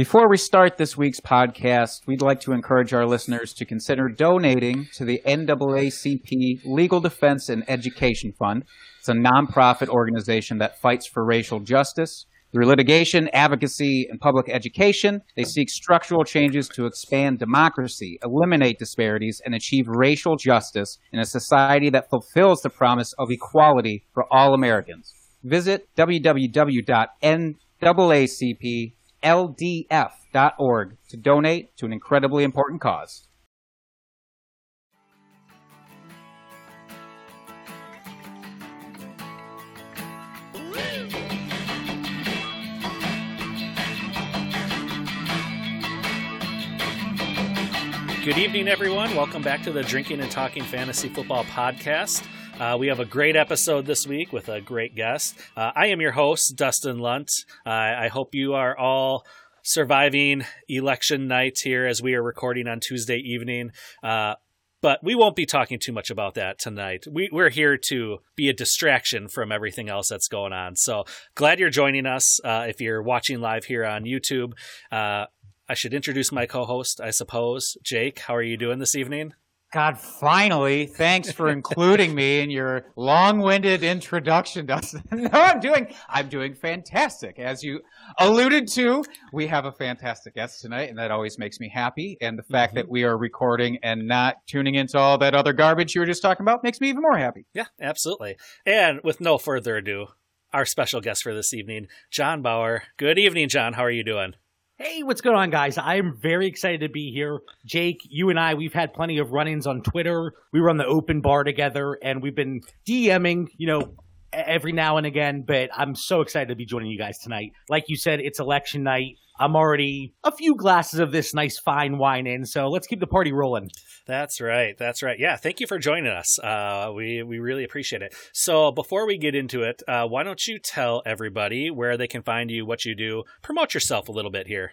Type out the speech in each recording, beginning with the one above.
Before we start this week's podcast, we'd like to encourage our listeners to consider donating to the NAACP Legal Defense and Education Fund. It's a nonprofit organization that fights for racial justice. Through litigation, advocacy, and public education, they seek structural changes to expand democracy, eliminate disparities, and achieve racial justice in a society that fulfills the promise of equality for all Americans. Visit www.naacp.com ldf.org to donate to an incredibly important cause. Good evening, everyone. Welcome back to the Drinking and Talking Fantasy Football Podcast. Uh, we have a great episode this week with a great guest. Uh, I am your host, Dustin Lunt. Uh, I hope you are all surviving election night here as we are recording on Tuesday evening. Uh, but we won't be talking too much about that tonight. We, are here to be a distraction from everything else that's going on. So glad you're joining us. Uh, if you're watching live here on YouTube, uh, I should introduce my co host, I suppose. Jake, how are you doing this evening? God, finally, thanks for including me in your long-winded introduction, Dustin. no, I'm doing, I'm doing fantastic. As you alluded to, we have a fantastic guest tonight, and that always makes me happy. And the fact mm-hmm. that we are recording and not tuning into all that other garbage you were just talking about makes me even more happy. Yeah, absolutely. And with no further ado, our special guest for this evening, John Bauer. Good evening, John. How are you doing? Hey, what's going on, guys? I'm very excited to be here. Jake, you and I, we've had plenty of run ins on Twitter. We run the open bar together, and we've been DMing, you know, every now and again. But I'm so excited to be joining you guys tonight. Like you said, it's election night. I'm already a few glasses of this nice fine wine in, so let's keep the party rolling. That's right. That's right. Yeah, thank you for joining us. Uh, we we really appreciate it. So before we get into it, uh, why don't you tell everybody where they can find you, what you do, promote yourself a little bit here.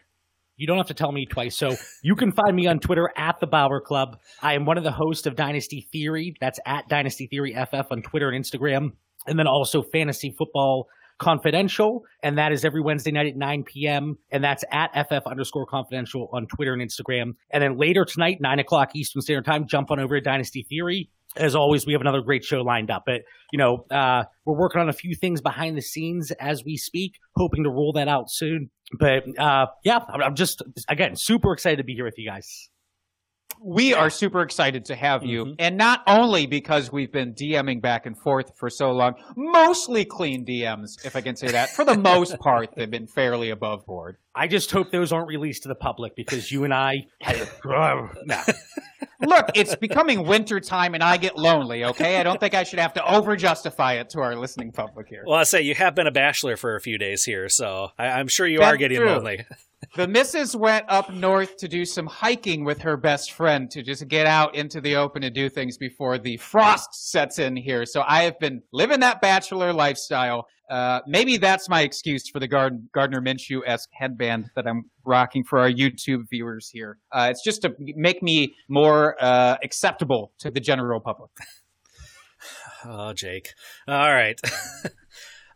You don't have to tell me twice. So you can find me on Twitter at the Bauer Club. I am one of the hosts of Dynasty Theory. That's at Dynasty Theory FF on Twitter and Instagram. And then also Fantasy Football Confidential, and that is every Wednesday night at 9 p.m. And that's at FF underscore confidential on Twitter and Instagram. And then later tonight, 9 o'clock Eastern Standard Time, jump on over to Dynasty Theory. As always, we have another great show lined up. But, you know, uh, we're working on a few things behind the scenes as we speak, hoping to roll that out soon. But uh, yeah, I'm just, again, super excited to be here with you guys we are super excited to have you. Mm-hmm. And not only because we've been DMing back and forth for so long, mostly clean DMs, if I can say that. For the most part, they've been fairly above board. I just hope those aren't released to the public because you and I. nah. Look, it's becoming winter time and I get lonely, okay? I don't think I should have to over justify it to our listening public here. Well, I say you have been a bachelor for a few days here, so I, am sure you That's are getting true. lonely. The missus went up north to do some hiking with her best friend to just get out into the open and do things before the frost sets in here. So I have been living that bachelor lifestyle. Uh, maybe that's my excuse for the Gard- Gardner Minshew esque headband that I'm rocking for our YouTube viewers here. Uh, it's just to make me more uh, acceptable to the general public. oh, Jake. All right.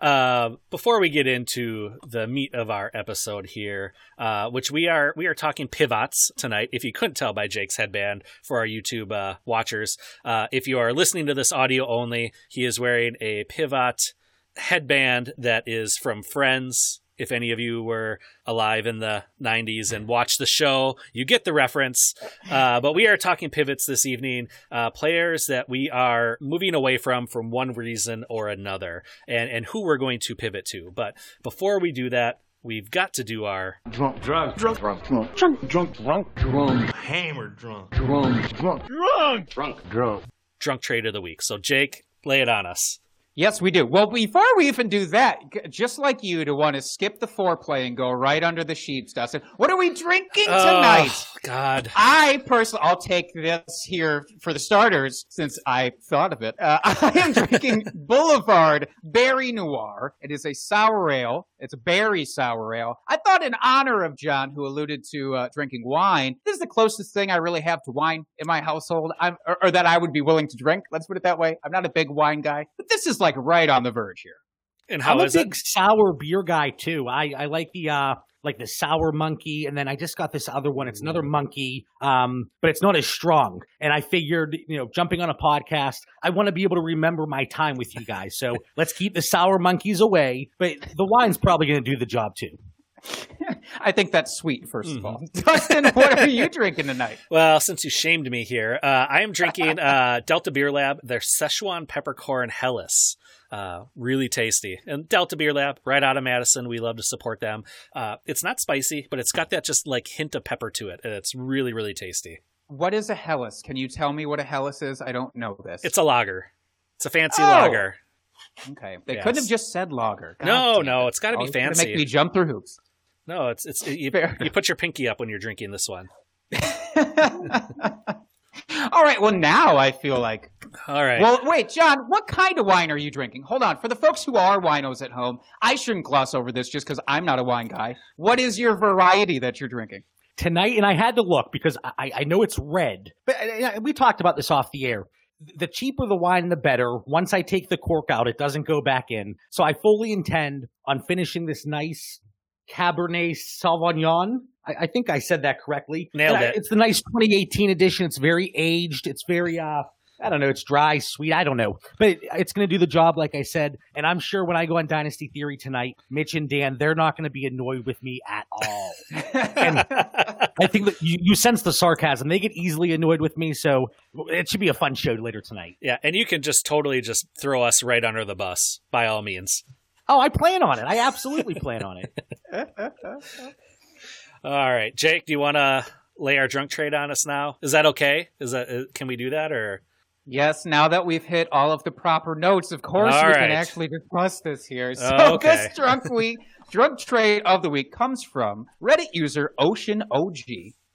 Uh, before we get into the meat of our episode here, uh, which we are we are talking pivots tonight. If you couldn't tell by Jake's headband for our YouTube uh, watchers, uh, if you are listening to this audio only, he is wearing a pivot headband that is from Friends if any of you were alive in the 90s and watched the show, you get the reference. Uh, but we are talking pivots this evening, uh, players that we are moving away from from one reason or another, and, and who we're going to pivot to. But before we do that, we've got to do our drunk, drunk, drunk, drunk, drunk, drunk, drunk, drunk, drunk, hammered drunk, drunk, drunk, drunk, drunk, drunk, drunk trade of the week. So Jake, lay it on us. Yes, we do. Well, before we even do that, just like you to want to skip the foreplay and go right under the sheets, Dustin. What are we drinking tonight? Oh, God. I personally, I'll take this here for the starters since I thought of it. Uh, I am drinking Boulevard Berry Noir. It is a sour ale. It's a berry sour ale. I thought in honor of John, who alluded to uh, drinking wine, this is the closest thing I really have to wine in my household, I'm, or, or that I would be willing to drink. Let's put it that way. I'm not a big wine guy, but this is like right on the verge here. And how I'm a big it? sour beer guy too. I, I like the uh like the sour monkey, and then I just got this other one. It's another monkey, um, but it's not as strong. And I figured, you know, jumping on a podcast, I want to be able to remember my time with you guys. So let's keep the sour monkeys away. But the wine's probably going to do the job too. I think that's sweet, 1st of all. Dustin, what are you drinking tonight? Well, since you shamed me here, uh, I am drinking uh, Delta Beer Lab, their Szechuan Peppercorn Helles. Uh, really tasty. And Delta Beer Lab, right out of Madison. We love to support them. Uh, it's not spicy, but it's got that just like hint of pepper to it. And it's really, really tasty. What is a Helles? Can you tell me what a Helles is? I don't know this. It's a lager. It's a fancy Oh! lager. okay. They Yes. couldn't have just said lager. God No, no, it. it's gotta be Always gonna fancy. Make me jump through hoops. No, it's it's you, Fair. you put your pinky up when you're drinking this one. All right. Well, now I feel like. All right. Well, wait, John. What kind of wine are you drinking? Hold on. For the folks who are winos at home, I shouldn't gloss over this just because I'm not a wine guy. What is your variety that you're drinking? tonight, and I had to look because I, I know it's red, but uh, we talked about this off the air. The cheaper the wine, the better. Once I take the cork out, it doesn't go back in. So I fully intend on finishing this nice Cabernet Sauvignon. I, I think I said that correctly. Nailed I- it. It's the nice 2018 edition. It's very aged. It's very uh. I don't know. It's dry, sweet. I don't know, but it, it's going to do the job, like I said. And I'm sure when I go on Dynasty Theory tonight, Mitch and Dan, they're not going to be annoyed with me at all. And I think that you, you sense the sarcasm. They get easily annoyed with me, so it should be a fun show later tonight. yeah, and you can just totally just throw us right under the bus by all means. Oh, I plan on it. I absolutely plan on it. All right, Jake, do you want to lay our drunk trade on us now? Is that okay? Is that uh, can we do that or Yes, now that we've hit all of the proper notes, of course All we right. can actually discuss this here. So Okay. this drunk week, drunk trade of the week comes from Reddit user Ocean OG.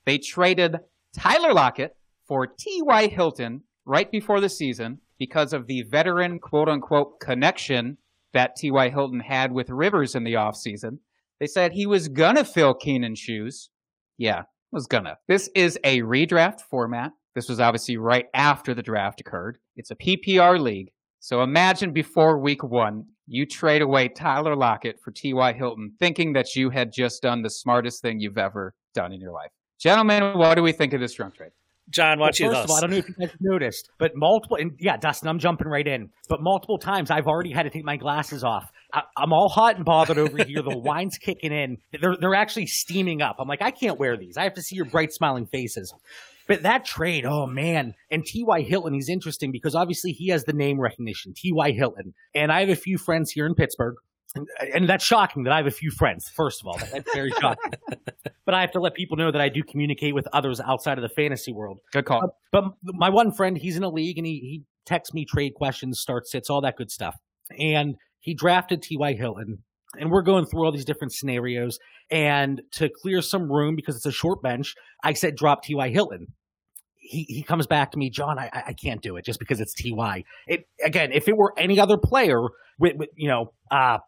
They traded Tyler Lockett for T.Y. Hilton right before the season because of the veteran quote unquote connection that T.Y. Hilton had with Rivers in the offseason. They said he was gonna fill Keenan's shoes. Yeah, was gonna. This is a redraft format. This was obviously right after the draft occurred. It's a PPR league. So imagine before week one, you trade away Tyler Lockett for T.Y. Hilton, thinking that you had just done the smartest thing you've ever done in your life. Gentlemen, what do we think of this drunk trade? John? Why don't you first of all, I don't know if you guys noticed, but multiple, and yeah, Dustin, I'm jumping right in. But multiple times, I've already had to take my glasses off. I, I'm all hot and bothered over here. The wine's kicking in. They're they're actually steaming up. I'm like, I can't wear these. I have to see your bright smiling faces. But that trade, oh man, and T.Y. Hilton, he's interesting because obviously he has the name recognition, T.Y. Hilton. And I have a few friends here in Pittsburgh. And, that's shocking that I have a few friends, first of all. That's very shocking. but I have to let people know that I do communicate with others outside of the fantasy world. Good call. But my one friend, he's in a league and he, he texts me trade questions, start sits, all that good stuff. And he drafted T.Y. Hilton. And we're going through all these different scenarios. And to clear some room, because it's a short bench, I said drop T.Y. Hilton. He, he comes back to me, John, I, I can't do it just because it's Ty. It again, if it were any other player, with, with you know, uh,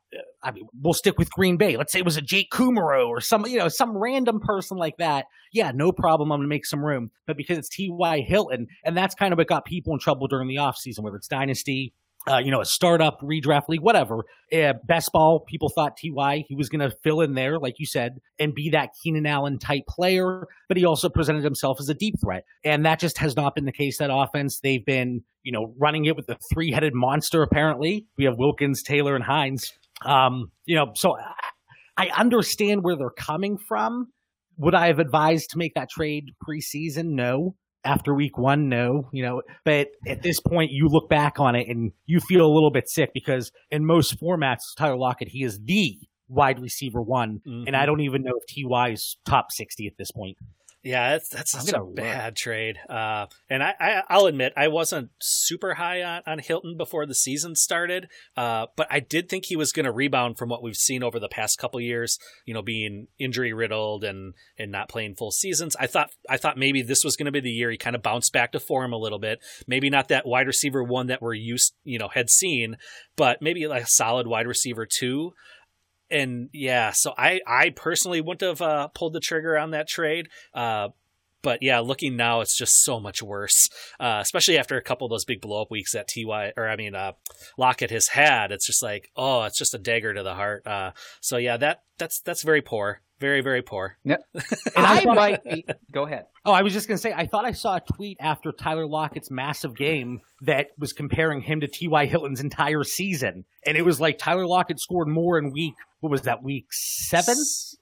I mean, we'll stick with Green Bay. Let's say it was a Jake Kumerow or some, you know, some random person like that. Yeah, no problem. I'm to make some room. But because it's T.Y. Hilton, and that's kind of what got people in trouble during the offseason, whether it's Dynasty, uh, you know, a startup, redraft league, whatever. Uh, best ball, people thought Ty he was going to fill in there, like you said, and be that Keenan Allen type player. But he also presented himself as a deep threat, and that just has not been the case. That offense, they've been, you know, running it with the three headed monster. Apparently, we have Wilkins, Taylor, and Hines. Um, you know, so I, I understand where they're coming from. Would I have advised to make that trade preseason? No after week one, no, you know, but at this point, you look back on it and you feel a little bit sick because in most formats, Tyler Lockett, he is the wide receiver one. And mm-hmm. I don't even know if TY is top 60 at this point. Yeah, that's that's such a look. bad trade. Uh, and I, I, I'll admit, I wasn't super high on, on Hilton before the season started, uh, but I did think he was going to rebound from what we've seen over the past couple years. You know, being injury riddled and and not playing full seasons. I thought I thought maybe this was going to be the year he kind of bounced back to form a little bit. Maybe not that wide receiver one that we're used, you know, had seen, but maybe like a solid wide receiver two and yeah, so I I personally wouldn't have uh, pulled the trigger on that trade. Uh, but yeah, looking now, it's just so much worse. Uh, especially after a couple of those big blow up weeks that Ty or I mean uh, Lockett has had. It's just like oh, it's just a dagger to the heart. Uh, so yeah, that that's that's very poor. Very, very poor. No, I I might be. Go ahead. Oh, I was just gonna say, I thought I saw a tweet after Tyler Lockett's massive game that was comparing him to T.Y. Hilton's entire season, and it was like Tyler Lockett scored more in week. What was that? Week seven,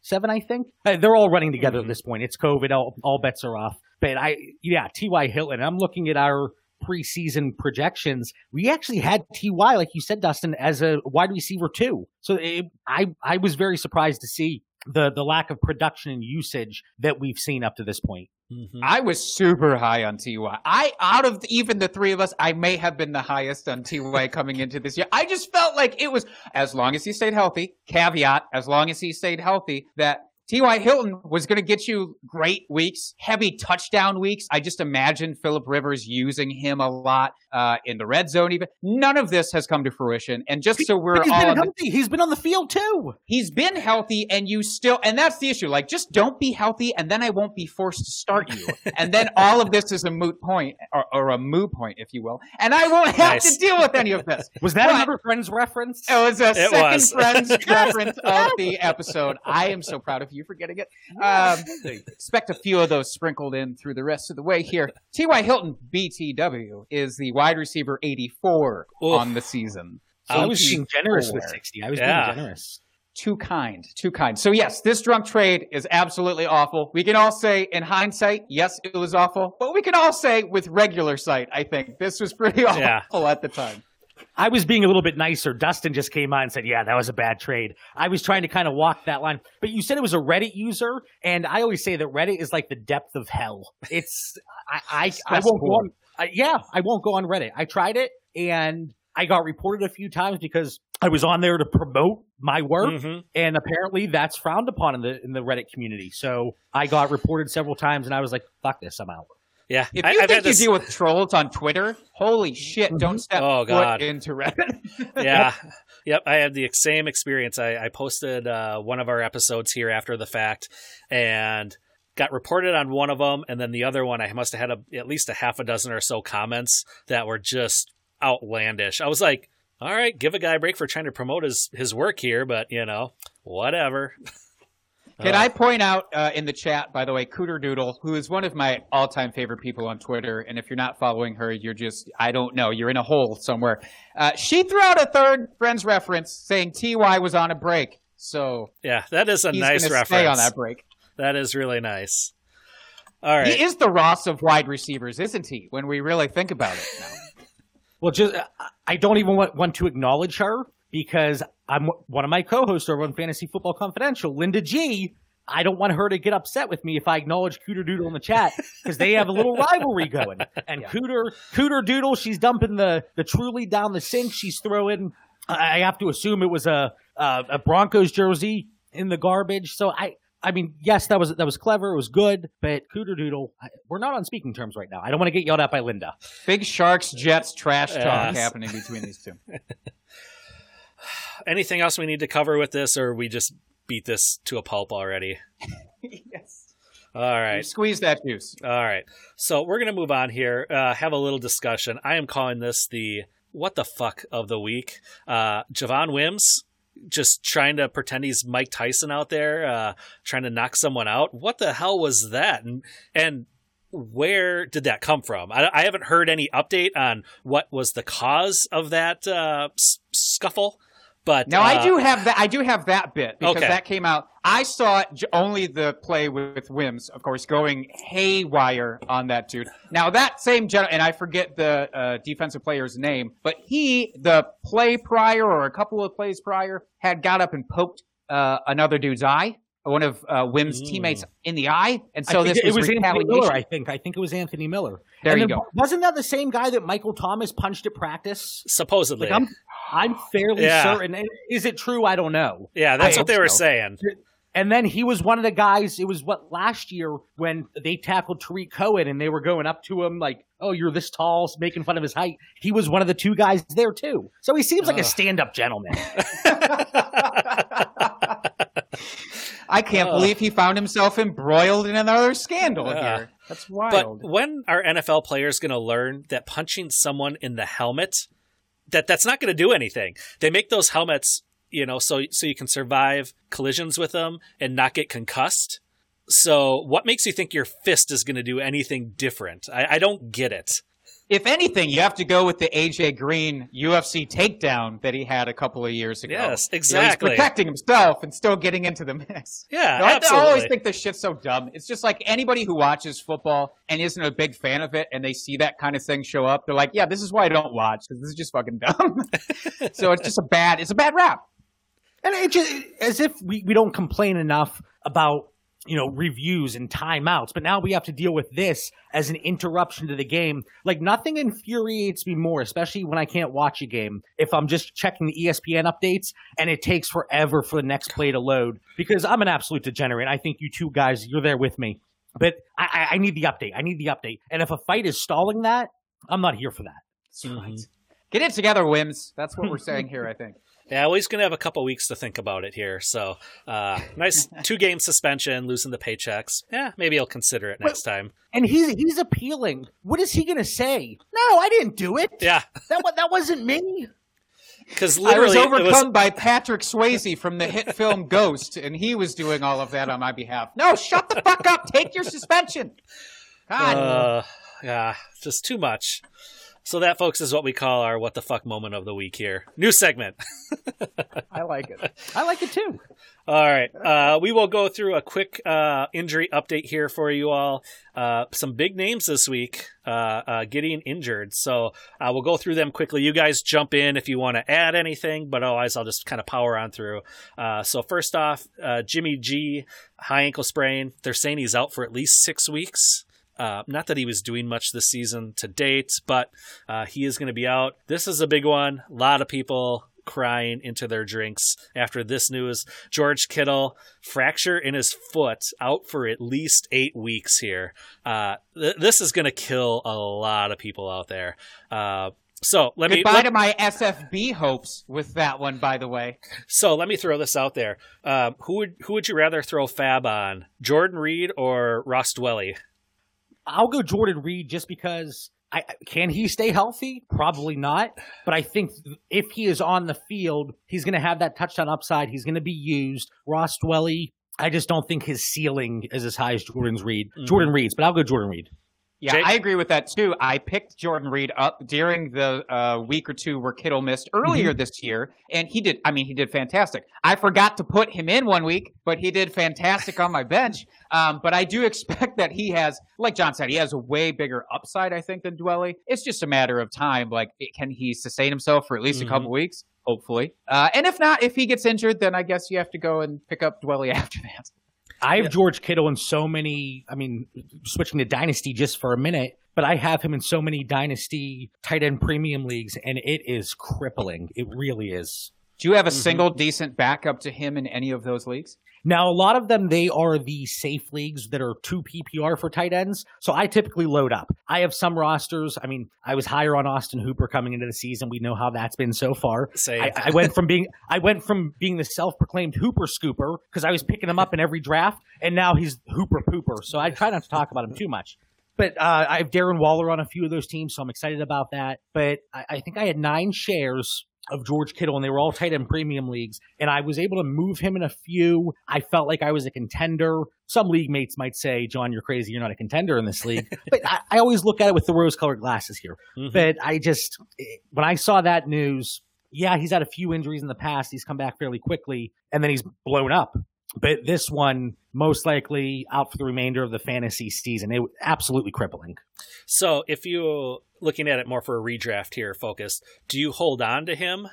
seven, I think. Uh, They're all running together at this point. It's COVID. All, all bets are off. But I, yeah, T.Y. Hilton. I'm looking at our preseason projections. We actually had T.Y. like you said, Dustin, as a wide receiver too. So it, I, I was very surprised to see the the lack of production and usage that we've seen up to this point. Mhm. I was super high on Ty. I out of even the three of us, I may have been the highest on Ty coming into this year. I just felt like it was as long as he stayed healthy. Caveat: as long as he stayed healthy, that T.Y. Hilton was going to get you great weeks, heavy touchdown weeks. I just imagine Philip Rivers using him a lot uh, in the red zone. Even none of this has come to fruition. And just so we're He's all been on the healthy. He's been on the field too. he's been healthy and you still and that's the issue like just don't be healthy and then i won't be forced to start you and then all of this is a moot point or, or a moo point if you will and i won't have Nice. to deal with any of this Was that But- another Friends reference? it was a It second was. friends reference of the episode i am so proud of you for getting it um, expect a few of those sprinkled in through the rest of the way here ty hilton btw is the wide receiver 84 Oof. on the season I was being generous with 60. I was Yeah. being generous. too kind, too kind. So yes, this drunk trade is absolutely awful. We can all say in hindsight, yes, it was awful, but we can all say with regular sight, I think this was pretty awful Yeah. at the time. I was being a little bit nicer. Dustin just came on and said, "Yeah, that was a bad trade." I was trying to kind of walk that line, but you said it was a Reddit user, and I always say that Reddit is like the depth of hell. It's I I, I won't go on. I, yeah, I won't go on Reddit. I tried it, and I got reported a few times because I was on there to promote my work, Mhm. and apparently that's frowned upon in the in the Reddit community. So I got reported several times, and I was like, "Fuck this, I'm out." Yeah, If I, you I've think you this. deal with trolls on Twitter, holy shit, don't step Oh, foot God. into Reddit. yeah yep i had the same experience i, I posted uh, one of our episodes here after the fact and got reported on one of them and then the other one i must have had a, at least a half a dozen or so comments that were just outlandish i was like all right give a guy a break for trying to promote his, his work here but you know whatever Can Uh, I point out uh, in the chat, by the way, Cooter Doodle, who is one of my all-time favorite people on Twitter, and if you're not following her, you're just, I don't know, you're in a hole somewhere. Uh, she threw out a third Friends reference saying Ty was on a break, so yeah that is a he's nice gonna reference stay on that break. that is really nice all right He is the Ross of wide receivers, isn't he? When we really think about it now. Well, just I- I don't even want, want to acknowledge her because I'm one of my co-hosts over on Fantasy Football Confidential, Linda G. I don't want her to get upset with me if I acknowledge Cooter Doodle in the chat because they have a little rivalry going. And Cooter Cooter Doodle, she's dumping the the truly down the sink. She's throwing. I have to assume it was a a, a Broncos jersey in the garbage. So I. I mean, yes, that was that was clever. It was good, but Cooter Doodle, I, we're not on speaking terms right now. I don't want to get yelled at by Linda. Big Sharks, Jets, trash talk Yes. happening between these two. anything else we need to cover with this or we just beat this to a pulp already yes. all right Squeeze that juice. All right. So we're going to move on here, uh, have a little discussion. I am calling this the what the fuck of the week. Uh, Javon Wims just trying to pretend he's Mike Tyson out there, uh, trying to knock someone out. What the hell was that? And, and where did that come from? I, I haven't heard any update on what was the cause of that uh, s- scuffle. But Now uh, I do have that. I do have that bit because Okay. that came out. I saw only the play with Wims, of course, going haywire on that dude. Now that same gen, and I forget the uh, defensive player's name, but he, the play prior or a couple of plays prior, had got up and poked uh, another dude's eye, one of uh, Wims' Mm. teammates in the eye, and so this it was, was Anthony. Miller. I think. I think it was Anthony Miller. There And you then go. Wasn't that the same guy that Michael Thomas punched at practice? supposedly. Like I'm, I'm fairly Yeah. certain. And Is it true? I don't know. yeah, that's I what they were so. saying. And then he was one of the guys. It was what last year when they tackled Tarik Cohen and they were going up to him like, "Oh, you're this tall," making fun of his height. He was one of the two guys there too. So he seems like a stand-up gentleman. I can't Ugh. believe he found himself embroiled in another scandal Yeah. here. That's wild. But when are NFL players going to learn that punching someone in the helmet that that's not going to do anything? They make those helmets you know, so so you can survive collisions with them and not get concussed. So, what makes you think your fist is going to do anything different? I, I don't get it. If anything, you have to go with the AJ Green UFC takedown that he had a couple of years ago. Yes, You know, exactly. he's protecting himself and still getting into the mix. Yeah, No, I, I always think this shit's so dumb. It's just like anybody who watches football and isn't a big fan of it, and they see that kind of thing show up, they're like, "Yeah, this is why I don't watch because this is just fucking dumb." so it's just a bad, it's a bad rap. And it just as if we, we don't complain enough about you know reviews and timeouts, but now we have to deal with this as an interruption to the game. Like nothing infuriates me more, especially when I can't watch a game. If I'm just checking the ESPN updates and it takes forever for the next play to load, because I'm an absolute degenerate. I think you two guys, you're there with me, but I, I, I need the update. I need the update. And if a fight is stalling that, I'm not here for that. That's right. Get it together, Wims. That's what we're saying here. I think. Yeah, well, he's going to have a couple weeks to think about it here. So, uh, nice two game suspension, losing the paychecks. Yeah, maybe he'll consider it next time. And he's he's appealing. What is he going to say? No, I didn't do it. Yeah, That wa- that wasn't me. because I was literally, it overcome by Patrick Swayze from the hit film Ghost, and he was doing all of that on my behalf. No, shut the fuck up. Take your suspension. God. Uh, yeah, just too much. So that, folks, is what we call our "what the fuck" moment of the week here. New segment. I like it. I like it too. All right, uh, we will go through a quick uh, injury update here for you all. Uh, some big names this week uh, uh, getting injured, so uh, we'll go through them quickly. You guys jump in if you want to add anything, but otherwise I'll just kind of power on through. Uh, so first off, uh, Jimmy G, high ankle sprain. They're saying he's out for at least six weeks. Uh, not that he was doing much this season to date, but uh, he is going to be out. This is a big one. A lot of people crying into their drinks after this news. George Kittle, fracture in his foot, out for at least eight weeks here. Uh, th- this is going to kill a lot of people out there. Uh, so let me Goodbye to my SFB hopes with that one, by the way. so let me throw this out there. Um, who would who would you rather throw FAAB on, Jordan Reed or Ross Dwelley? I'll go Jordan Reed just because. I, can he stay healthy? Probably not. But I think if he is on the field, he's going to have that touchdown upside. He's going to be used. Ross Dwelley, I just don't think his ceiling is as high as Jordan's Reed. Mhm. Jordan Reed's, but I'll go Jordan Reed. Yeah, Jake? I agree with that too. I picked Jordan Reed up during the uh, week or two where Kittle missed earlier this year, and he did. I mean, he did fantastic. I forgot to put him in one week, but he did fantastic on my bench. Um, but I do expect that he has, like John said, he has a way bigger upside, I think, than Dwelley. It's just a matter of time. Like, can he sustain himself for at least Mhm. a couple weeks? Hopefully. Uh, and if not, if he gets injured, then I guess you have to go and pick up Dwelley after that. I have Yeah. George Kittle in so many. I mean, switching to Dynasty just for a minute, but I have him in so many Dynasty tight end premium leagues, and it is crippling. It really is. Do you have a Mhm. single decent backup to him in any of those leagues? Now, a lot of them, they are the safe leagues that are two PPR for tight ends. So I typically load up. I have some rosters. I mean, I was higher on Austin Hooper coming into the season. We know how that's been so far. I, I went from being I went from being the self-proclaimed Hooper scooper because I was picking him up in every draft, and now he's Hooper pooper. So I try not to talk about him too much. But uh, I have Darren Waller on a few of those teams, so I'm excited about that. But I, I think I had nine shares of George Kittle, and they were all tight end premium leagues, and I was able to move him in a few. I felt like I was a contender. Some league mates might say, "John, you're crazy. You're not a contender in this league." but I, I always look at it with the rose-colored glasses here. Mhm. But I just, when I saw that news, yeah, he's had a few injuries in the past. He's come back fairly quickly, and then he's blown up. But this one, most likely out for the remainder of the fantasy season. It was absolutely crippling. So, if you looking at it more for a redraft here, focus, do you hold on to him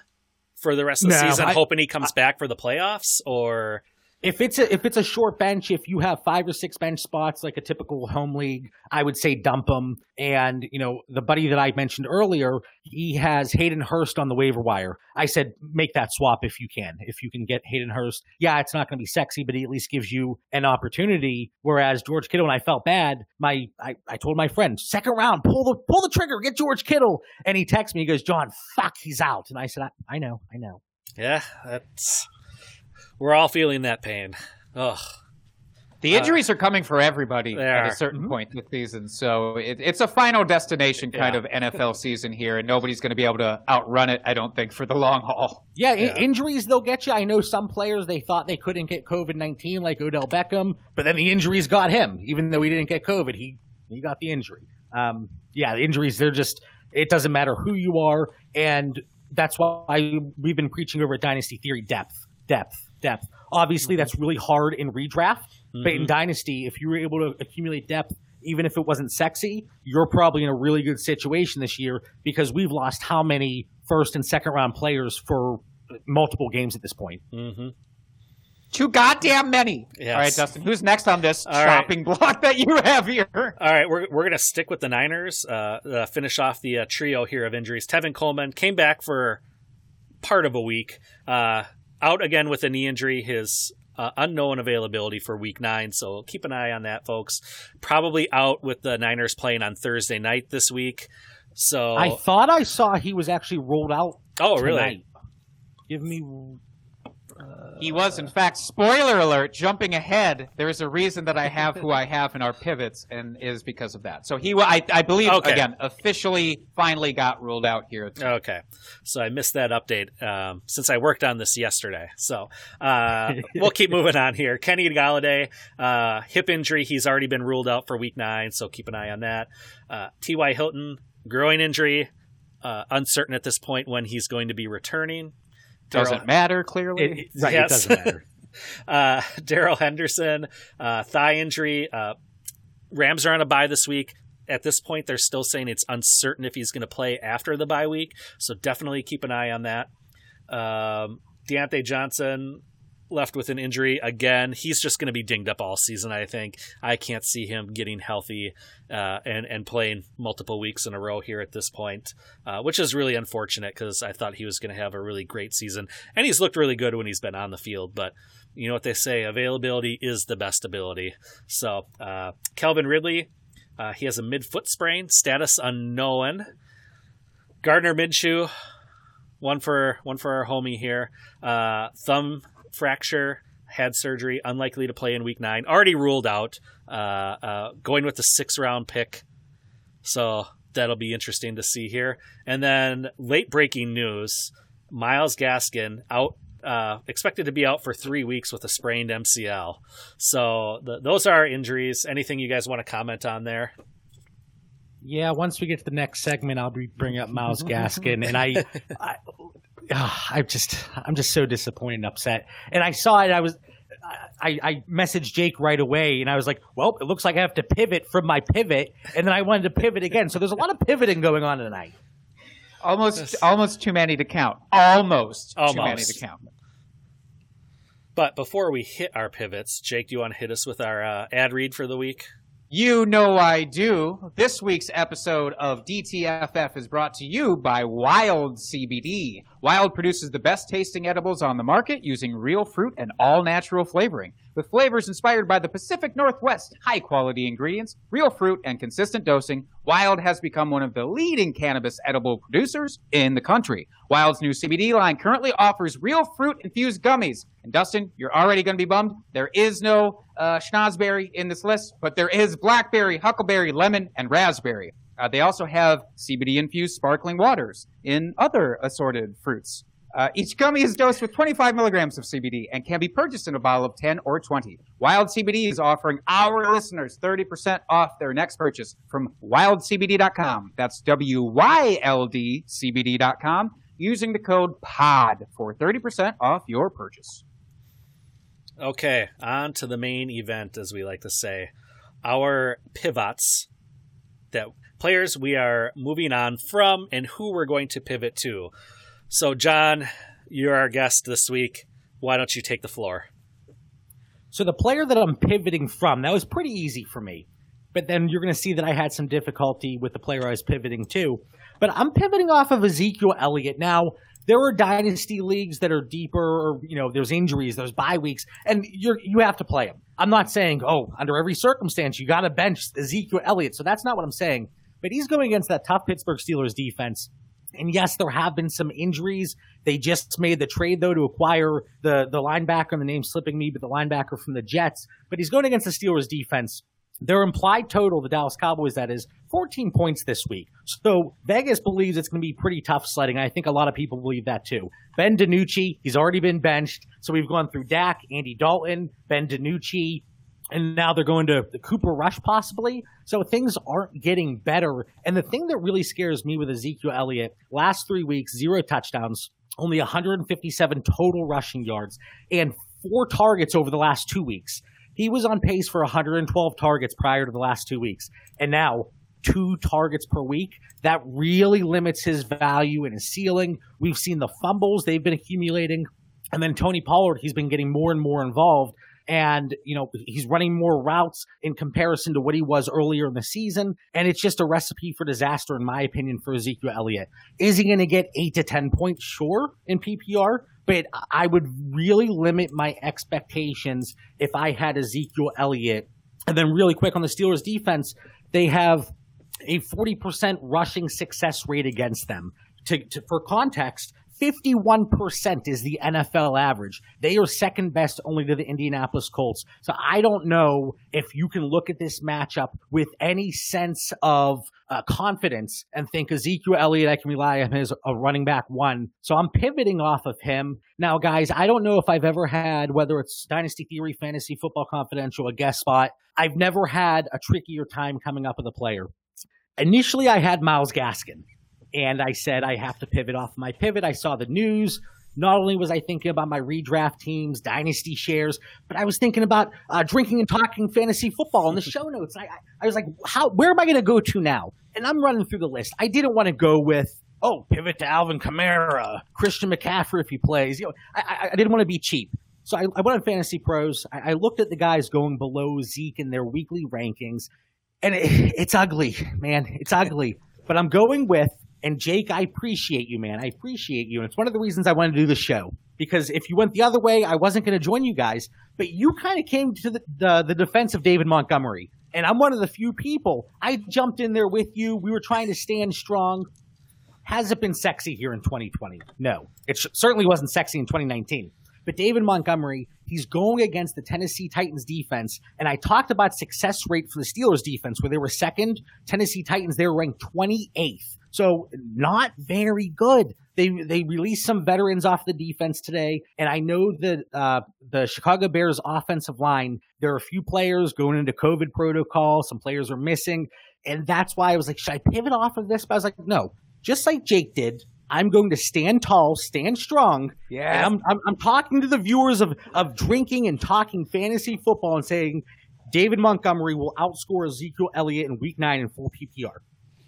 for the rest of the No, season, I- hoping he comes back for the playoffs, or If it's a if it's a short bench, if you have five or six bench spots like a typical home league, I would say dump them. And you know the buddy that I mentioned earlier, he has Hayden Hurst on the waiver wire. I said make that swap if you can. If you can get Hayden Hurst, yeah, it's not going to be sexy, but he at least gives you an opportunity. Whereas George Kittle, and I felt bad. My I, I told my friend second round, pull the pull the trigger, get George Kittle, and he texts me, he goes, John, fuck, he's out. And I said, I, I know, I know. yeah, that's we're all feeling that pain. Ugh. The injuries uh, are coming for everybody at a certain mm-hmm. point this season, so it, it's a final destination kind yeah. of NFL season here, and nobody's going to be able to outrun it. I don't think for the long haul. Yeah, yeah. injuries they'll get you. I know some players they thought they couldn't get COVID nineteen, like Odell Beckham, but then the injuries got him. Even though he didn't get COVID, he he got the injury. Um, yeah, the injuries they're just it doesn't matter who you are, and that's why we've been preaching over at Dynasty Theory depth, depth, depth. Obviously, that's really hard in redraft, mm-hmm. but in mm-hmm. Dynasty, if you were able to accumulate depth, even if it wasn't sexy, you're probably in a really good situation this year because we've lost how many first and second round players for multiple games at this point. Mm-hmm. Too goddamn many. Yes. All right, Dustin. Who's next on this All chopping right. block that you have here? All right, we're we're gonna stick with the Niners. Uh, uh, finish off the uh, trio here of injuries. Tevin Coleman came back for part of a week. Uh, out again with a knee injury. His uh, unknown availability for week nine. So keep an eye on that, folks. Probably out with the Niners playing on Thursday night this week. So I thought I saw he was actually rolled out. Oh, tonight. really? Give me he was, in fact, spoiler alert, jumping ahead. There is a reason that I have who I have in our pivots, and is because of that. So he, I, I believe, okay. again, officially, finally got ruled out here. Okay, so I missed that update um, since I worked on this yesterday. So uh, we'll keep moving on here. Kenny Golladay, uh, hip injury. He's already been ruled out for Week Nine, so keep an eye on that. Uh, T.Y. Hilton, groin injury. Uh, uncertain at this point when he's going to be returning. Doesn't matter, clearly. It, it, right, yes. it doesn't matter. uh, Darrell Henderson, uh, thigh injury. Uh, Rams are on a bye this week. At this point, they're still saying it's uncertain if he's going to play after the bye week. So definitely keep an eye on that. Um, Diontae Johnson, left with an injury again. He's just going to be dinged up all season. I think I can't see him getting healthy uh, and and playing multiple weeks in a row here at this point, uh, which is really unfortunate because I thought he was going to have a really great season, and he's looked really good when he's been on the field. But you know what they say: availability is the best ability. So uh, Ridley, uh, he has a midfoot sprain, status unknown. Gardner Minshew, one for one for our homie here. Uh, thumb fracture, had surgery, unlikely to play in week nine. Already ruled out. Uh, uh, going with the six round pick. So that'll be interesting to see here. And then late breaking news Myles Gaskin out. Uh, expected to be out for three weeks with a sprained MCL. So those are injuries. Anything you guys want to comment on there? Yeah, once we get to the next segment, I'll be bringing up Myles Gaskin, and I, I, oh, I'm just I'm just so disappointed and upset. And I saw it. I was I, I messaged Jake right away, and I was like, "Well, it looks like I have to pivot from my pivot," and then I wanted to pivot again. So there's a lot of pivoting going on tonight. Almost, almost too many to count. Almost, almost. too many to count. But before we hit our pivots, Jake, do you want to hit us with our uh, ad read for the week? You know I do. This week's episode of DTFF is brought to you by Wyld CBD. Wyld produces the best tasting edibles on the market using real fruit and all natural flavoring. With flavors inspired by the Pacific Northwest, high quality ingredients, real fruit, and consistent dosing, Wyld has become one of the leading cannabis edible producers in the country. Wyld's new CBD line currently offers real fruit infused gummies. And Dustin, you're already going to be bummed. There is no uh, schnozberry in this list, but there is blackberry, huckleberry, lemon, and raspberry. Uh, they also have CBD infused sparkling waters in other assorted fruits. Uh, each gummy is dosed with 25 milligrams of CBD and can be purchased in a bottle of 10 or 20. Wyld CBD is offering our listeners 30% off their next purchase from wyldcbd.com. That's W Y L D CBD.com using the code POD for 30% off your purchase. Okay, on to the main event, as we like to say. Our pivots that players we are moving on from and who we're going to pivot to. So, John, you're our guest this week. Why don't you take the floor? So, the player that I'm pivoting from, that was pretty easy for me. But then you're going to see that I had some difficulty with the player I was pivoting to. But I'm pivoting off of Ezekiel Elliott. Now, there are dynasty leagues that are deeper, or, you know, there's injuries, there's bye weeks, and you're, you have to play him. I'm not saying, oh, under every circumstance, you got to bench Ezekiel Elliott. So that's not what I'm saying. But he's going against that tough Pittsburgh Steelers defense And yes, there have been some injuries. They just made the trade though to acquire the the linebacker, and the name slipping me, but the linebacker from the Jets. But he's going against the Steelers defense. Their implied total, the Dallas Cowboys, that is 14 points this week. So Vegas believes it's going to be pretty tough sledding. I think a lot of people believe that too. Ben DiNucci, he's already been benched. So we've gone through Dak, Andy Dalton, Ben DiNucci, and now they're going to the Cooper Rush possibly. So things aren't getting better. And the thing that really scares me with Ezekiel Elliott, last three weeks, zero touchdowns, only 157 total rushing yards, and four targets over the last two weeks. He was on pace for 112 targets prior to the last two weeks. And now two targets per week. That really limits his value and his ceiling. We've seen the fumbles they've been accumulating. And then Tony Pollard, he's been getting more and more involved and you know he's running more routes in comparison to what he was earlier in the season and it's just a recipe for disaster in my opinion for Ezekiel Elliott. Is he going to get 8 to 10 points? Sure in PPR but I would really limit my expectations if I had Ezekiel Elliott. And then really quick on the Steelers defense they have a 40% rushing success rate against them. To, to, for context, 51% is the NFL average. They are second best only to the Indianapolis Colts. So I don't know if you can look at this matchup with any sense of uh, confidence and think Ezekiel Elliott, I can rely on as a running back one. So I'm pivoting off of him. Now, guys, I don't know if I've ever had, whether it's Dynasty Theory, Fantasy Football Confidential, a guest spot, I've never had a trickier time coming up with a player. Initially, I had Myles Gaskin and I said I have to pivot off my pivot. I saw the news. Not only was I thinking about my redraft teams, dynasty shares, but I was thinking about uh, drinking and talking fantasy football in the show notes. I, I was like, how? Where am I going to go to now? And I'm running through the list. I didn't want to go with oh, pivot to Alvin Kamara, Christian McCaffrey if he plays. You know, I, I didn't want to be cheap. So I, I went on Fantasy Pros. I, I, looked at the guys going below Zeke in their weekly rankings, and it, it's ugly, man. It's ugly. But I'm going with and Jake, I appreciate you, man. I appreciate you. And it's one of the reasons I wanted to do the show because if you went the other way, I wasn't going to join you guys. But you kind of came to the, the, the defense of David Montgomery. And I'm one of the few people. I jumped in there with you. We were trying to stand strong. Has it been sexy here in 2020? No. It sh- certainly wasn't sexy in 2019. But David Montgomery, he's going against the Tennessee Titans defense. And I talked about success rate for the Steelers defense, where they were second. Tennessee Titans, they were ranked 28th. So not very good. They they released some veterans off the defense today, and I know that uh, the Chicago Bears offensive line. There are a few players going into COVID protocol. Some players are missing, and that's why I was like, should I pivot off of this? But I was like, no. Just like Jake did, I'm going to stand tall, stand strong. Yeah. I'm, I'm, I'm talking to the viewers of of drinking and talking fantasy football and saying David Montgomery will outscore Ezekiel Elliott in Week Nine in full PPR.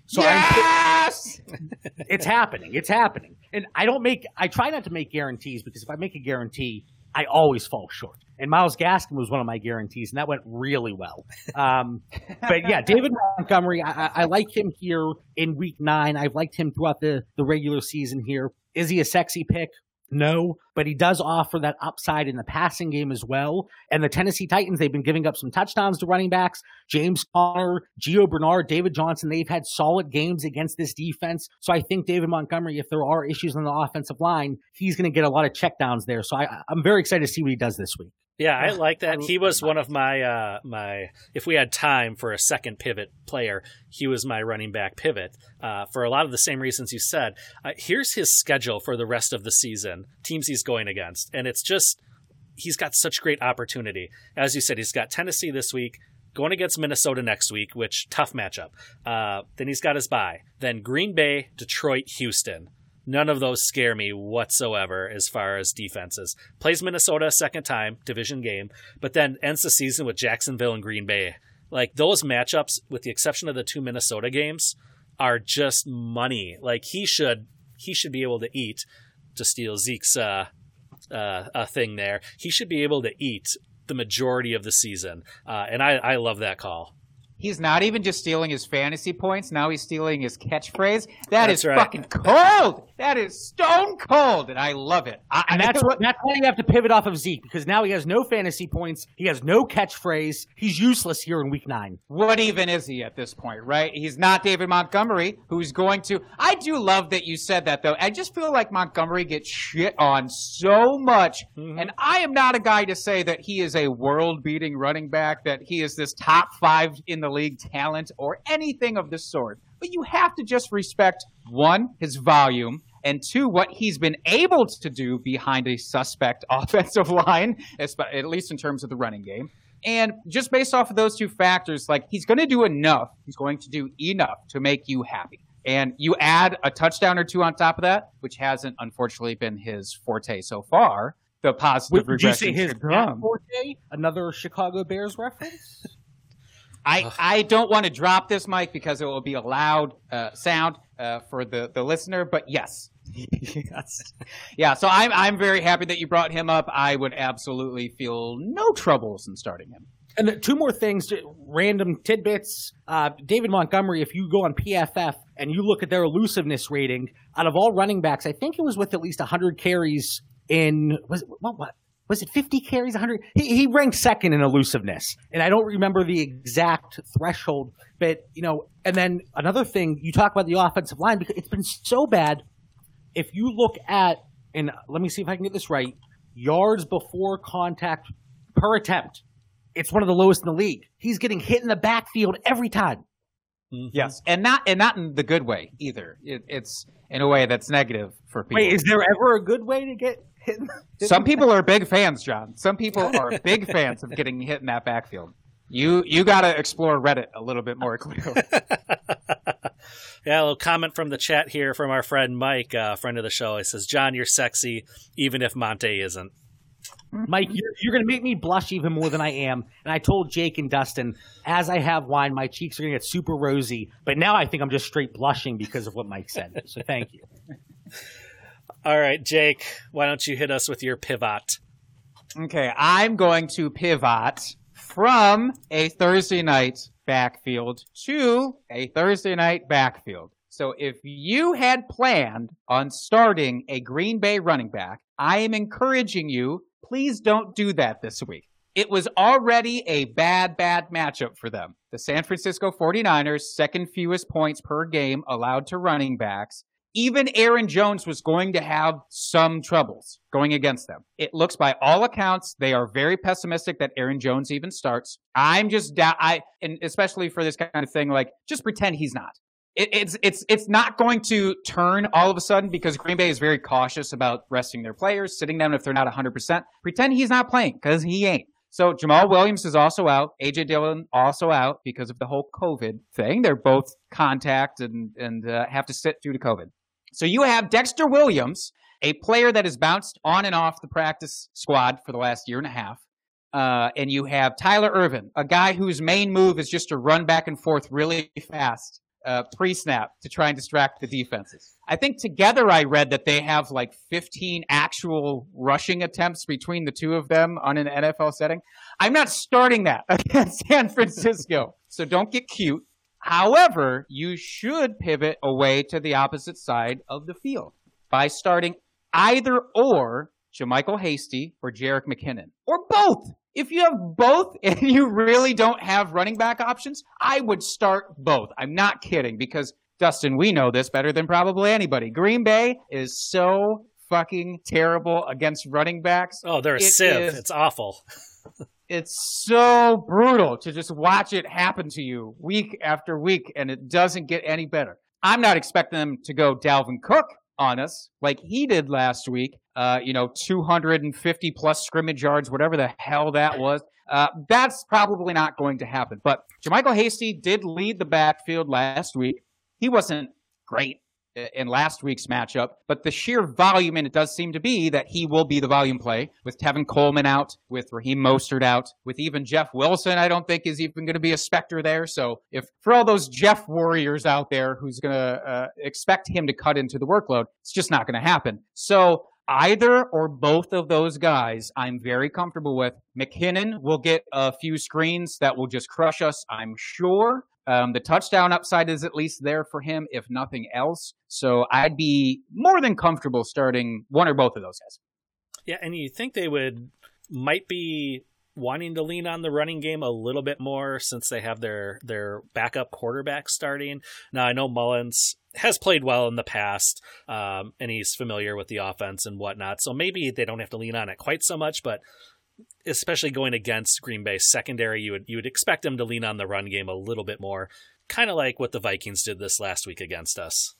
So yes! it's happening. It's happening. And I don't make I try not to make guarantees because if I make a guarantee, I always fall short. And Myles Gaskin was one of my guarantees, and that went really well. Um, but yeah, David Montgomery, I, I, like him here in week nine. I've liked him throughout the, the regular season here. Is he a sexy pick? No, but he does offer that upside in the passing game as well. And the Tennessee Titans, they've been giving up some touchdowns to running backs. James Conner, Gio Bernard, David Johnson, they've had solid games against this defense. So I think David Montgomery, if there are issues on the offensive line, he's going to get a lot of checkdowns there. So I, I'm very excited to see what he does this week. Yeah, I like that. He was one of my uh my if we had time for a second pivot player, he was my running back pivot. Uh, for a lot of the same reasons you said. Uh, here's his schedule for the rest of the season, teams he's going against, and it's just he's got such great opportunity. As you said, he's got Tennessee this week, going against Minnesota next week, which tough matchup. Uh, then he's got his bye. Then Green Bay, Detroit, Houston. None of those scare me whatsoever as far as defenses. Plays Minnesota a second time, division game, but then ends the season with Jacksonville and Green Bay. Like those matchups, with the exception of the two Minnesota games, are just money. Like he should he should be able to eat to steal Zeke's uh, uh, a thing there. He should be able to eat the majority of the season, uh, and I, I love that call. He's not even just stealing his fantasy points. Now he's stealing his catchphrase. That That's is right. fucking cold. That is stone cold, and I love it. I, And that's what that's why you have to pivot off of Zeke because now he has no fantasy points. He has no catchphrase. He's useless here in week nine. what even is he at this point, right? He's not David Montgomery, who's going to. I do love that you said that, though. I just feel like Montgomery gets shit on so much. Mm-hmm. And I am not a guy to say that he is a world beating running back, that he is this top five in the league talent, or anything of the sort. But you have to just respect one, his volume. And two, what he's been able to do behind a suspect offensive line, at least in terms of the running game. And just based off of those two factors, like he's going to do enough. He's going to do enough to make you happy. And you add a touchdown or two on top of that, which hasn't unfortunately been his forte so far. The positive Would you say his. Forte? Another Chicago Bears reference? I, I don't want to drop this mic because it will be a loud uh, sound uh, for the, the listener, but yes. Yes. Yeah, so I'm, I'm very happy that you brought him up. I would absolutely feel no troubles in starting him. And two more things, random tidbits. Uh, David Montgomery, if you go on PFF and you look at their elusiveness rating, out of all running backs, I think it was with at least 100 carries in was it, what what was it 50 carries 100 he, he ranked second in elusiveness and i don't remember the exact threshold but you know and then another thing you talk about the offensive line because it's been so bad if you look at and let me see if i can get this right yards before contact per attempt it's one of the lowest in the league he's getting hit in the backfield every time mm-hmm. Yes, and not and not in the good way either. It, it's in a way that's negative for people. wait is there ever a good way to get hit in the- Some people are big fans, John. Some people are big fans of getting hit in that backfield. You you got to explore Reddit a little bit more clearly. Yeah, a little comment from the chat here from our friend Mike, uh, friend of the show. He says, "John, you're sexy, even if Monte isn't." Mike, you're, you're going to make me blush even more than I am. And I told Jake and Dustin, as I have wine, my cheeks are going to get super rosy. But now I think I'm just straight blushing because of what Mike said. So thank you. All right, Jake, why don't you hit us with your pivot? Okay, I'm going to pivot from a Thursday night backfield to a Thursday night backfield. So if you had planned on starting a Green Bay running back, I am encouraging you, please don't do that this week. It was already a bad, bad matchup for them. The San Francisco 49ers, second fewest points per game allowed to running backs even Aaron Jones was going to have some troubles going against them. It looks by all accounts they are very pessimistic that Aaron Jones even starts. I'm just doubt I and especially for this kind of thing like just pretend he's not. It, it's it's it's not going to turn all of a sudden because Green Bay is very cautious about resting their players, sitting them if they're not 100%. Pretend he's not playing because he ain't. So Jamaal Williams is also out. AJ Dillon also out because of the whole COVID thing. They're both contact and and uh, have to sit due to COVID. So you have Dexter Williams, a player that has bounced on and off the practice squad for the last year and a half. Uh, and you have Tyler Ervin, a guy whose main move is just to run back and forth really fast uh, pre-snap to try and distract the defenses. I think together I read that they have like 15 actual rushing attempts between the two of them on an NFL setting. I'm not starting that against San Francisco, so don't get cute. However, you should pivot away to the opposite side of the field by starting either or JaMycal Hasty or Jerick McKinnon or both. If you have both and you really don't have running back options, I would start both. I'm not kidding because Dustin, we know this better than probably anybody. Green Bay is so fucking terrible against running backs. Oh, they're a It sieve. is- It's awful. it's so brutal to just watch it happen to you week after week, and it doesn't get any better. I'm not expecting them to go Dalvin Cook on us like he did last week. Uh, you know, 250 plus scrimmage yards, whatever the hell that was. Uh, that's probably not going to happen. But JaMycal Hasty did lead the backfield last week. He wasn't great in last week's matchup, but the sheer volume, and it does seem to be that he will be the volume play with Tevin Coleman out, with Raheem Mostert out, with even Jeff Wilson. I don't think is even going to be a specter there. So if for all those Jeff warriors out there who's going to uh, expect him to cut into the workload, it's just not going to happen. So either or both of those guys, I'm very comfortable with. McKinnon will get a few screens that will just crush us, I'm sure. Um, the touchdown upside is at least there for him, if nothing else. So I'd be more than comfortable starting one or both of those guys. Yeah, and you think they would might be wanting to lean on the running game a little bit more since they have their their backup quarterback starting. Now I know Mullens has played well in the past, um, and he's familiar with the offense and whatnot. So maybe they don't have to lean on it quite so much, but especially going against Green Bay secondary, you would you would expect them to lean on the run game a little bit more, kind of like what the Vikings did this last week against us.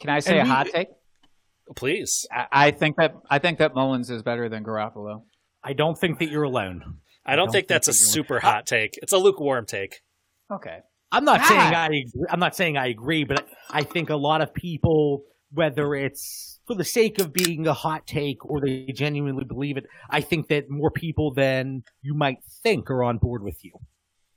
Can I say and a we, hot take? Please. I, I, think that I think that Mullens is better than Garoppolo. I don't think that you're alone. I don't, I don't think, think, that's that a super hot take. It's a lukewarm take. Okay. I'm not ah! saying I I'm not saying I agree, but I think a lot of people, whether it's for the sake of being a hot take or they genuinely believe it, I think that more people than you might think are on board with you.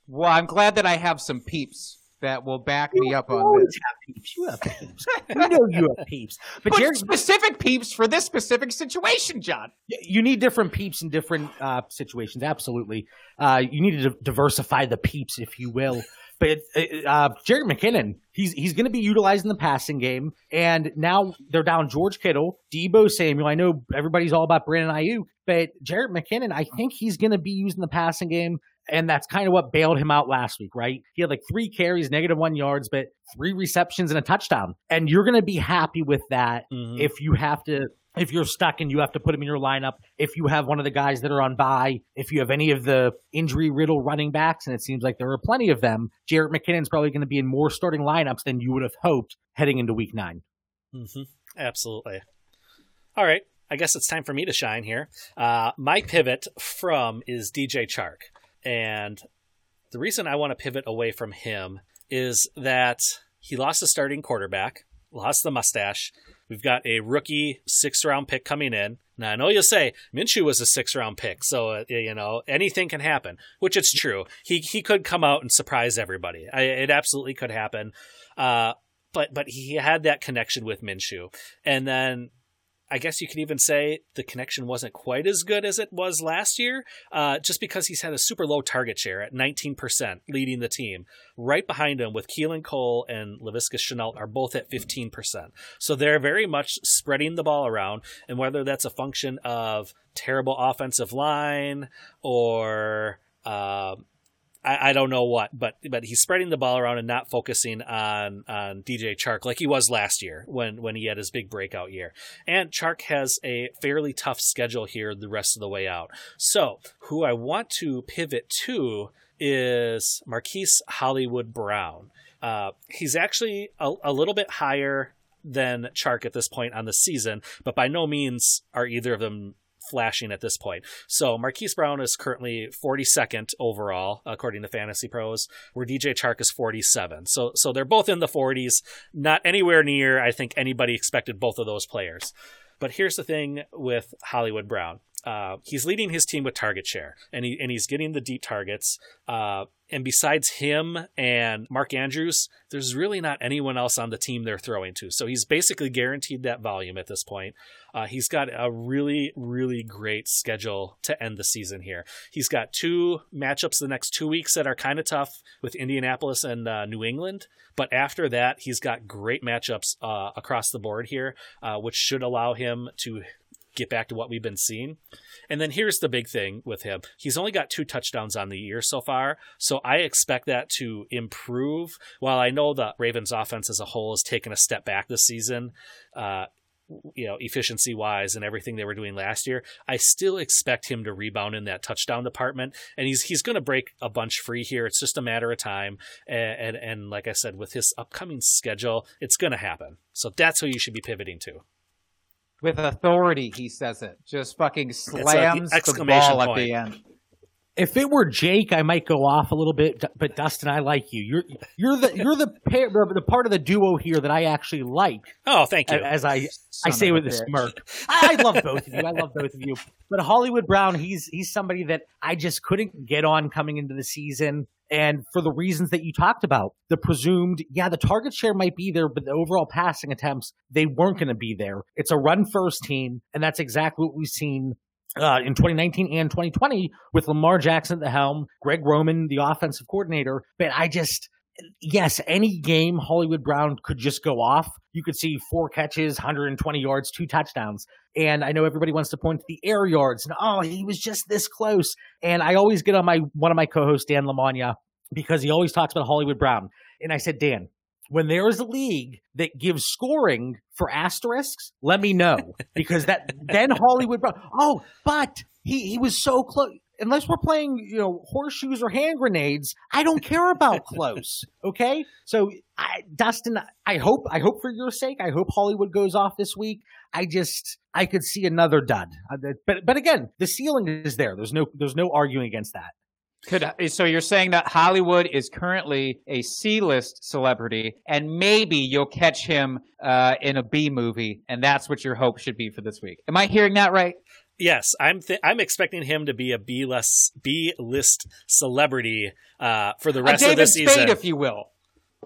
Well, I'm glad that I have some peeps that will back you me up on this. Have peeps. You have peeps. we know you have peeps. But, but specific peeps for this specific situation, John. You need different peeps in different uh, situations. Absolutely. Uh, you need to diversify the peeps, if you will. But uh, uh Jerick McKinnon, he's he's going to be utilized in the passing game, and now they're down George Kittle, Deebo Samuel. I know everybody's all about Brandon Aiyuk, but Jared McKinnon, I think he's going to be used in the passing game and that's kind of what bailed him out last week, right? He had like three carries, negative one yards, but three receptions and a touchdown. And you're going to be happy with that mm-hmm. if you have to, if you're stuck and you have to put him in your lineup, if you have one of the guys that are on bye, if you have any of the injury riddle running backs, and it seems like there are plenty of them, Jerick McKinnon's probably going to be in more starting lineups than you would have hoped heading into week 9 mm-hmm. Absolutely. All right. I guess it's time for me to shine here. Uh, my pivot from is DJ Chark. And the reason I want to pivot away from him is that he lost a starting quarterback, lost the mustache. We've got a rookie sixth round pick coming in. Now I know you'll say Minshew was a six round pick, so uh, you know anything can happen, which it's true. He he could come out and surprise everybody. I, it absolutely could happen. Uh, but but he had that connection with Minshew, and then I guess you could even say the connection wasn't quite as good as it was last year, uh, just because he's had a super low target share at 19%, leading the team. Right behind him, with Keelan Cole and Laviska Shenault are both at 15%. So they're very much spreading the ball around, and whether that's a function of terrible offensive line or uh, I, I, don't know what, but but he's spreading the ball around and not focusing on on DJ Chark like he was last year when when he had his big breakout year. And Chark has a fairly tough schedule here the rest of the way out. So who I want to pivot to is Marquise Hollywood Brown. Uh, he's actually a, a little bit higher than Chark at this point on the season, but by no means are either of them flashing at this point. So Marquise Brown is currently 42nd overall, according to Fantasy Pros, where DJ Chark is 47. So so they're both in the 40s, not anywhere near I think anybody expected both of those players. But here's the thing with Hollywood Brown. Uh, he's leading his team with target share, and he and he's getting the deep targets. Uh, and besides him and Mark Andrews, there's really not anyone else on the team they're throwing to. So he's basically guaranteed that volume at this point. Uh, he's got a really, really great schedule to end the season here. He's got two matchups the next two weeks that are kind of tough with Indianapolis and uh, New England. But after that, he's got great matchups uh, across the board here, uh, which should allow him to get back to what we've been seeing. And then here's the big thing with him. He's only got two touchdowns on the year so far, so I expect that to improve. While I know the Ravens offense as a whole has taken a step back this season, uh, you know, efficiency wise and everything they were doing last year, I still expect him to rebound in that touchdown department. And he's he's going to break a bunch free here. It's just a matter of time. And, and, and like I said, with his upcoming schedule, it's going to happen. So that's who you should be pivoting to. With authority, he says it. Just fucking slams the ball point. at the end. If it were Jake, I might go off a little bit, but Dustin, I like you. You're you're the you're the pair, the part of the duo here that I actually like. Oh, thank you. As I Son I say with a smirk, I, I love both of you. I love both of you. But Hollywood Brown, he's he's somebody that I just couldn't get on coming into the season, And for the reasons that you talked about, the presumed, yeah, the target share might be there, but the overall passing attempts, they weren't going to be there. It's a run first team. And that's exactly what we've seen uh, in 2019 and 2020 with Lamar Jackson at the helm, Greg Roman, the offensive coordinator. But I just, yes, any game Hollywood Brown could just go off. You could see four catches, 120 yards, two touchdowns. And I know everybody wants to point to the air yards and oh, he was just this close. And I always get on my one of my co-hosts, Dan Lamagna, because he always talks about Hollywood Brown. And I said, Dan, when there is a league that gives scoring for asterisks, let me know because that then Hollywood Brown. Oh, but he he was so close unless we're playing, you know, horseshoes or hand grenades, I don't care about close. Okay, so I, Dustin, I hope, I hope for your sake, I hope Hollywood goes off this week. I just, I could see another dud, uh, but but again, the ceiling is there. There's no, there's no arguing against that. Could so you're saying that Hollywood is currently a C-list celebrity, and maybe you'll catch him uh, in a B movie, and that's what your hope should be for this week. Am I hearing that right? Yes, I'm th- I'm expecting him to be a B list B list celebrity uh, for the rest of the season, Spade, if you will.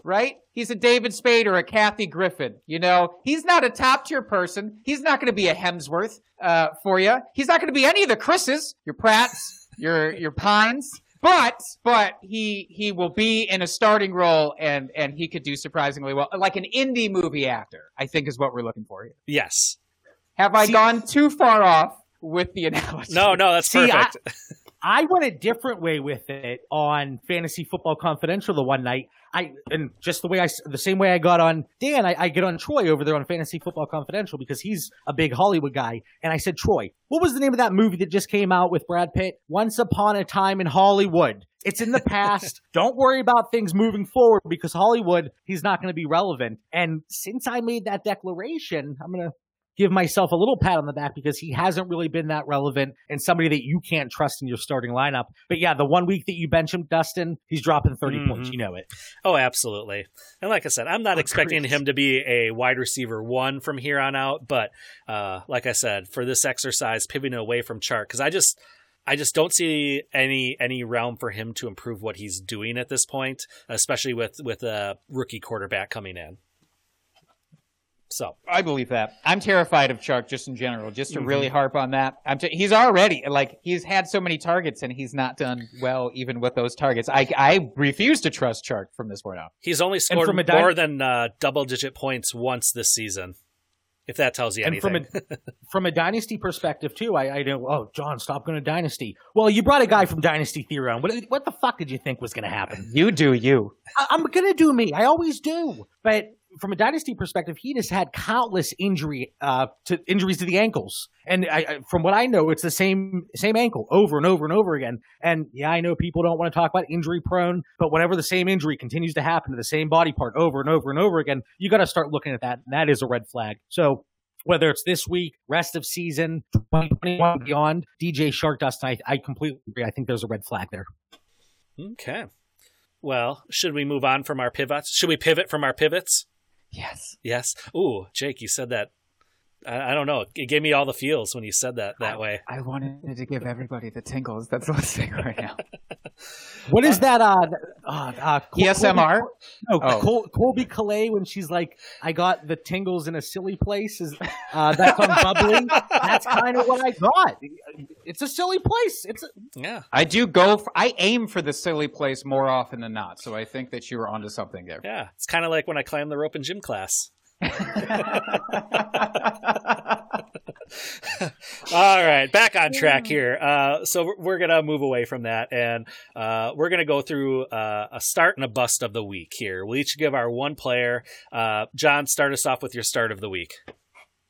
Right? He's a David Spade or a Kathy Griffin. You know, he's not a top tier person. He's not going to be a Hemsworth uh, for you. He's not going to be any of the Chris's, your Pratts, your your Pines. But but he he will be in a starting role and and he could do surprisingly well, like an indie movie actor. I think is what we're looking for here. Yes. Have I See, gone too far off? With the analogy. No, no, that's See, perfect. I, I went a different way with it on Fantasy Football Confidential the one night. I and just the way I the same way I got on Dan, I, I get on Troy over there on Fantasy Football Confidential because he's a big Hollywood guy. And I said, Troy, what was the name of that movie that just came out with Brad Pitt? Once Upon a Time in Hollywood. It's in the past. Don't worry about things moving forward because Hollywood, he's not going to be relevant. And since I made that declaration, I'm going to give myself a little pat on the back because he hasn't really been that relevant and somebody that you can't trust in your starting lineup. But yeah, the one week that you bench him, Dustin, he's dropping 30 mm-hmm. points. You know it. Oh, absolutely. And like I said, I'm not oh, expecting him to be a wide receiver one from here on out. But uh, like I said, for this exercise, pivoting away from Chark, because I just. I just don't see any any realm for him to improve what he's doing at this point, especially with with a rookie quarterback coming in. So I believe that. I'm terrified of Chark just in general. Just to mm-hmm. really harp on that, I'm t- he's already like he's had so many targets and he's not done well even with those targets. I I refuse to trust Chark from this point on. He's only scored from dy- more than uh, double digit points once this season. If that tells you anything. From a, from a dynasty perspective too, I, I know. Oh, John, stop going to dynasty. Well, you brought a guy from Dynasty Theory on. What what the fuck did you think was going to happen? You do you. I, I'm going to do me. I always do. But from a dynasty perspective, he has had countless injury uh, to injuries to the ankles, and I, from what I know, it's the same same ankle over and over and over again. And yeah, I know people don't want to talk about injury prone, but whenever the same injury continues to happen to the same body part over and over and over again, you got to start looking at that. And that is a red flag. So whether it's this week, rest of season, 2021 beyond, DJ Chark Dust, I, I completely agree. I think there's a red flag there. Okay. Well, should we move on from our pivots? Should we pivot from our pivots? Yes. Yes. Ooh, Jake, you said that. I, I, don't know. It gave me all the feels when you said that that I, way. I wanted to give everybody the tingles that's listening right now. what is that? Uh, uh, uh ASMR? Colbie, no, oh. Col- Colbie Caillat when she's like, "I got the tingles in a silly place." Is uh, that's on bubbling? that's kind of what I got. It's a silly place. It's a- yeah. I do go. For, I aim for the silly place more often than not. So I think that you were onto something there. Yeah, it's kind of like when I climb the rope in gym class. All right, back on track here. Uh, so we're gonna move away from that, and uh, we're gonna go through uh, a start and a bust of the week here. We'll each give our one player. Uh, John, start us off with your start of the week.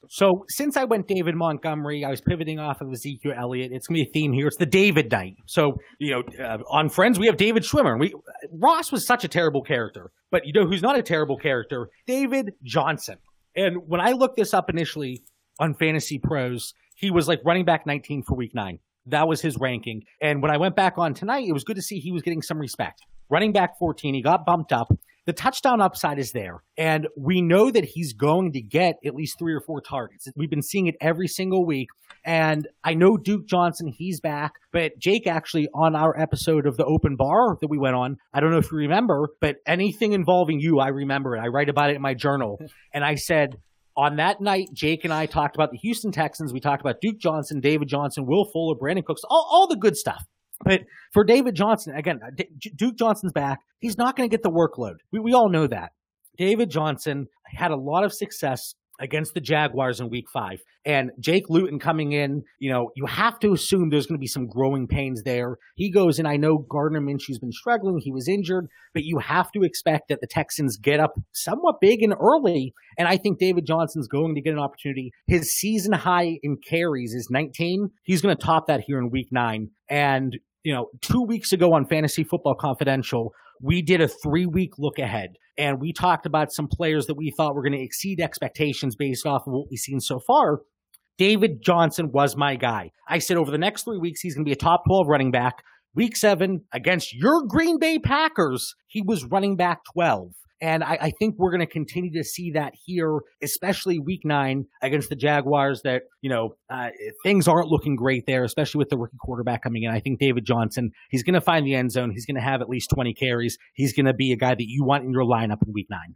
So since I went David Montgomery, I was pivoting off of Ezekiel Elliott. It's gonna be a theme here. It's the David night. So you know, uh, on Friends we have David Schwimmer. We Ross was such a terrible character, but you know who's not a terrible character? David Johnson. And when I looked this up initially on Fantasy Pros, he was like running back 19 for Week Nine. That was his ranking. And when I went back on tonight, it was good to see he was getting some respect. Running back 14, he got bumped up. The touchdown upside is there. And we know that he's going to get at least three or four targets. We've been seeing it every single week. And I know Duke Johnson, he's back, but Jake actually on our episode of the open bar that we went on, I don't know if you remember, but anything involving you, I remember it. I write about it in my journal. and I said, on that night, Jake and I talked about the Houston Texans. We talked about Duke Johnson, David Johnson, Will Fuller, Brandin Cooks, all, all the good stuff. But for David Johnson, again, uh, Duke Johnson's back. He's not going to get the workload. We, we all know that. David Johnson had a lot of success against the Jaguars in week five. And Jake Luton coming in, you know, you have to assume there's going to be some growing pains there. He goes and I know Gardner Minshew's been struggling. He was injured, but you have to expect that the Texans get up somewhat big and early. And I think David Johnson's going to get an opportunity. His season high in carries is 19. He's going to top that here in week nine. And you know, two weeks ago on Fantasy Football Confidential, we did a three week look ahead and we talked about some players that we thought were going to exceed expectations based off of what we've seen so far. David Johnson was my guy. I said over the next three weeks, he's going to be a top 12 running back. Week seven against your Green Bay Packers, he was running back 12. And I, I think we're going to continue to see that here, especially week nine against the Jaguars that, you know, uh, things aren't looking great there, especially with the rookie quarterback coming in. I think David Johnson, he's going to find the end zone. He's going to have at least 20 carries. He's going to be a guy that you want in your lineup in week nine.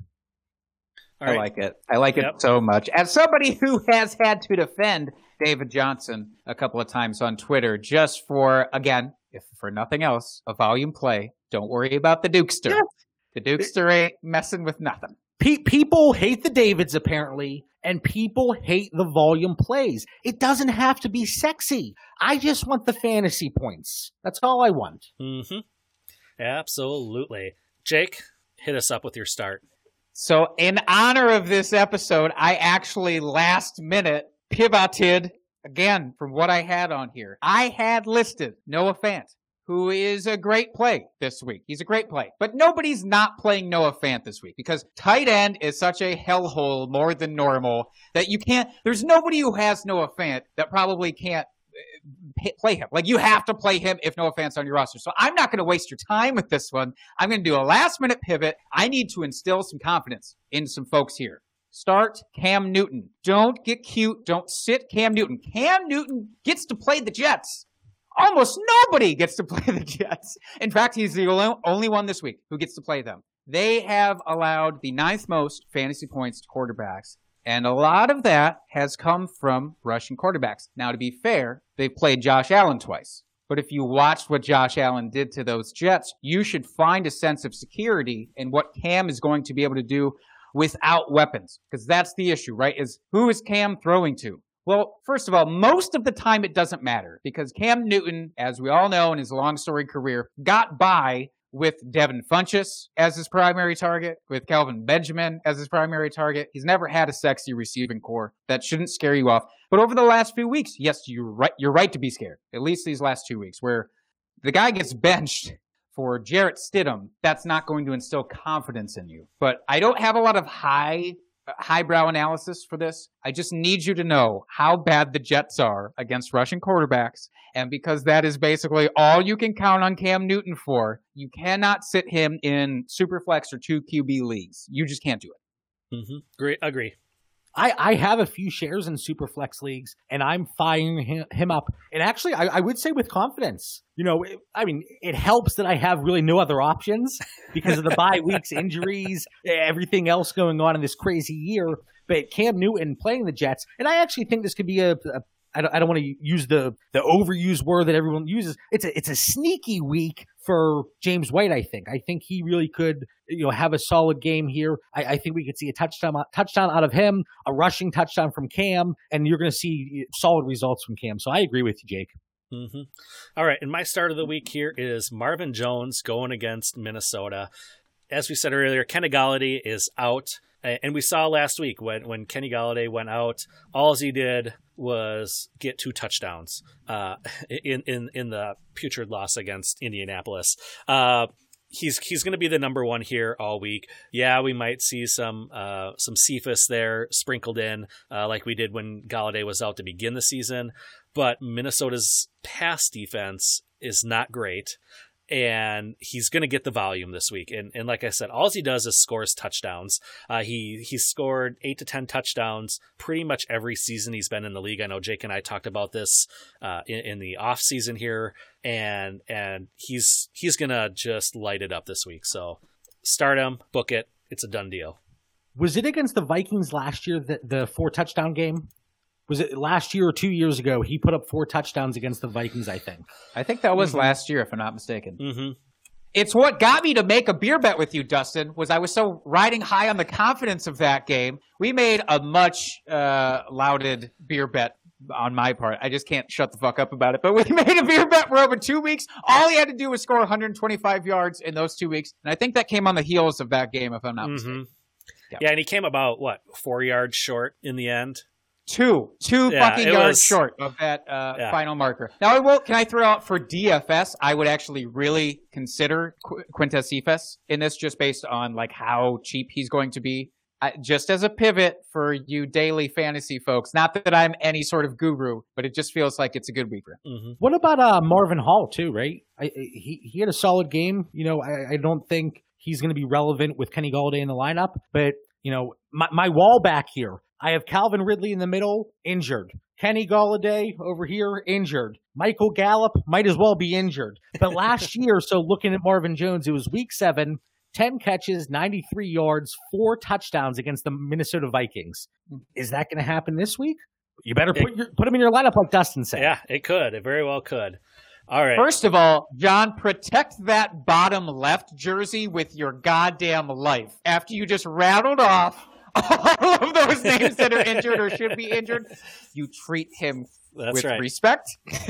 I like it. I like yep. it so much. As somebody who has had to defend David Johnson a couple of times on Twitter, just for, again, if for nothing else, a volume play. Don't worry about the Dukester. Yes. The Dukester ain't messing with nothing. Pe- people hate the Davids apparently, and people hate the volume plays. It doesn't have to be sexy. I just want the fantasy points. That's all I want. Mm-hmm. Absolutely. Jake, hit us up with your start. So, in honor of this episode, I actually last minute pivoted again from what I had on here. I had listed Noah Fant who is a great play this week. He's a great play. But nobody's not playing Noah Fant this week because tight end is such a hellhole more than normal that you can't, there's nobody who has Noah Fant that probably can't uh, play him. Like you have to play him if Noah Fant's on your roster. So I'm not going to waste your time with this one. I'm going to do a last minute pivot. I need to instill some confidence in some folks here. Start Cam Newton. Don't get cute. Don't sit Cam Newton. Cam Newton gets to play the Jets almost nobody gets to play the Jets. In fact, he's the only one this week who gets to play them. They have allowed the ninth most fantasy points to quarterbacks, and a lot of that has come from rushing quarterbacks. Now, to be fair, they've played Josh Allen twice. But if you watched what Josh Allen did to those Jets, you should find a sense of security in what Cam is going to be able to do without weapons. Because that's the issue, right? Is who is Cam throwing to? Well, first of all, most of the time it doesn't matter because Cam Newton, as we all know in his long story career, got by with Devin Funchess as his primary target, with Kelvin Benjamin as his primary target. He's never had a sexy receiving corps. That shouldn't scare you off. But over the last few weeks, yes, you're right, you're right to be scared. At least these last two weeks where the guy gets benched for Jarrett Stidham, that's not going to instill confidence in you. But I don't have a lot of high highbrow analysis for this. I just need you to know how bad the Jets are against Russian quarterbacks. And because that is basically all you can count on Cam Newton for, you cannot sit him in Superflex or two QB leagues. You just can't do it. Mm-hmm. Great. Agree. I, I have a few shares in Superflex leagues, and I'm firing him, him up. And actually, I, I, would say with confidence. You know, it, I mean, it helps that I have really no other options because of the bye weeks, injuries, everything else going on in this crazy year. But Cam Newton playing the Jets, and I actually think this could be a, a I don't, I don't want to use the the overused word that everyone uses. It's a it's a sneaky week for James White. I think. I think he really could you know have a solid game here. I, I think we could see a touchdown touchdown out of him, a rushing touchdown from Cam, and you're going to see solid results from Cam. So I agree with you, Jake. Mm-hmm. All right, and my start of the week here is Marvin Jones going against Minnesota. As we said earlier, Kenny Golladay is out. And we saw last week when, when Kenny Golladay went out, all he did was get two touchdowns uh, in, in in the putrid loss against Indianapolis. Uh, he's he's going to be the number one here all week. Yeah, we might see some uh, some Cephus there sprinkled in, uh, like we did when Golladay was out to begin the season. But Minnesota's pass defense is not great. And he's going to get the volume this week. And and like I said, all he does is scores touchdowns. Uh, he he's scored eight to ten touchdowns pretty much every season he's been in the league. I know Jake and I talked about this uh, in, in the off season here, and and he's he's gonna just light it up this week. So start him, book it. It's a done deal. Was it against the Vikings last year that the four touchdown game? Was it last year or two years ago? He put up four touchdowns against the Vikings, I think. I think that was mm-hmm. last year, if I'm not mistaken. Mm-hmm. It's what got me to make a beer bet with you, Dustin. Was I was so riding high on the confidence of that game. We made a much uh, lauded beer bet on my part. I just can't shut the fuck up about it. But we made a beer bet for over two weeks. All he had to do was score 125 yards in those two weeks, and I think that came on the heels of that game, if I'm not mm-hmm. mistaken. Yeah. yeah, and he came about what four yards short in the end. Two, two yeah, fucking yards was, short of that uh, yeah. final marker. Now, I will. Can I throw out for DFS? I would actually really consider Qu- Quintez Cephus in this, just based on like how cheap he's going to be. I, just as a pivot for you daily fantasy folks. Not that I'm any sort of guru, but it just feels like it's a good week. Mm-hmm. What about uh, Marvin Hall too? Right, I, he he had a solid game. You know, I, I don't think he's going to be relevant with Kenny Golladay in the lineup, but you know, my, my wall back here I have Calvin Ridley in the middle, injured. Kenny Golladay over here, injured. Michael Gallup might as well be injured. But last year, so looking at Marvin Jones, it was week seven, 10 catches, 93 yards, four touchdowns against the Minnesota Vikings. Hmm. Is that going to happen this week? You better put, your, put him in your lineup like Dustin said. Yeah, it could. It very well could. All right. First of all, John, protect that bottom left jersey with your goddamn life. After you just rattled off all of those names that are injured or should be injured, you treat him That's with right. respect.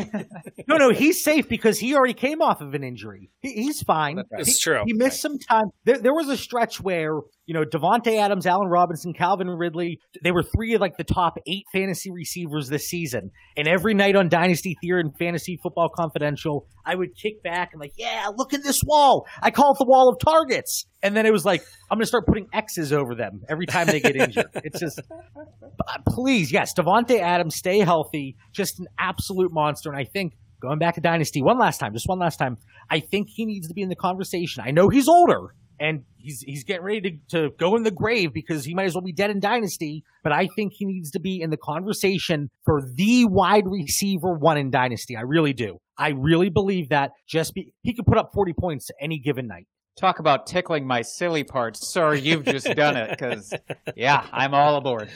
no, no, he's safe because he already came off of an injury. He, he's fine. That's he, true. He missed right. some time. There, there was a stretch where you know, Davante Adams, Allen Robinson, Calvin Ridley, they were three of like the top eight fantasy receivers this season. And every night on Dynasty Theory and Fantasy Football Confidential, I would kick back and like, yeah, look at this wall. I call it the wall of targets. And then it was like, I'm going to start putting X's over them every time they get injured. it's just, uh, please, yes, Davante Adams, stay healthy. Just an absolute monster. And I think going back to Dynasty one last time, just one last time, I think he needs to be in the conversation. I know he's older and he's he's getting ready to, to go in the grave because he might as well be dead in Dynasty. But I think he needs to be in the conversation for the wide receiver one in Dynasty. I really do. I really believe that just be, he could put up 40 points any given night. Talk about tickling my silly parts. Sir, you've just done it because, yeah, I'm all aboard.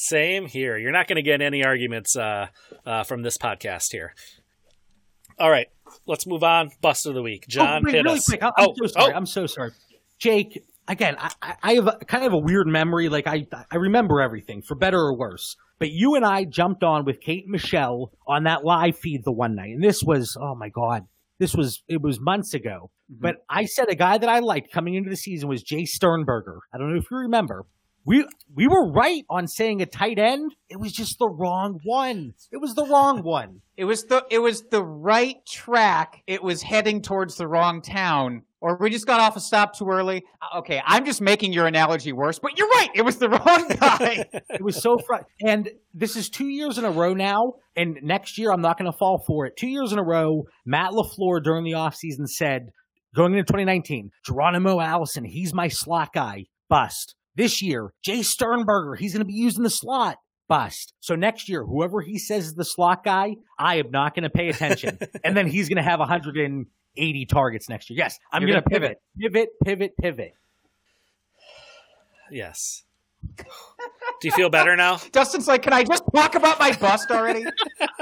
Same here. You're not going to get any arguments uh, uh, from this podcast here. All right, let's move on. Bust of the week, John. Oh, really quick. I'm, oh, so sorry. Oh. I'm so sorry. Jake, again, I, I have a, kind of a weird memory. Like I, I remember everything for better or worse. But you and I jumped on with Kate and Michelle on that live feed the one night, and this was, oh my god, this was it was months ago. Mm-hmm. But I said a guy that I liked coming into the season was Jace Sternberger. I don't know if you remember. We we were right on saying a tight end. It was just the wrong one. It was the wrong one. It was the it was the right track. It was heading towards the wrong town or we just got off a stop too early. Uh, okay, I'm just making your analogy worse, but you're right. It was the wrong guy. it was so fr- and this is two years in a row now. And next year, I'm not going to fall for it. Two years in a row, Matt LaFleur during the offseason said, going into 2019, Geronimo Allison, he's my slot guy. Bust. This year, Jace Sternberger, he's going to be using the slot bust. So next year, whoever he says is the slot guy, I am not going to pay attention. and then he's going to have 180 targets next year. Yes, I'm going to pivot, pivot, pivot, pivot. Yes. Do you feel better now? Dustin's like, can I just talk about my bust already?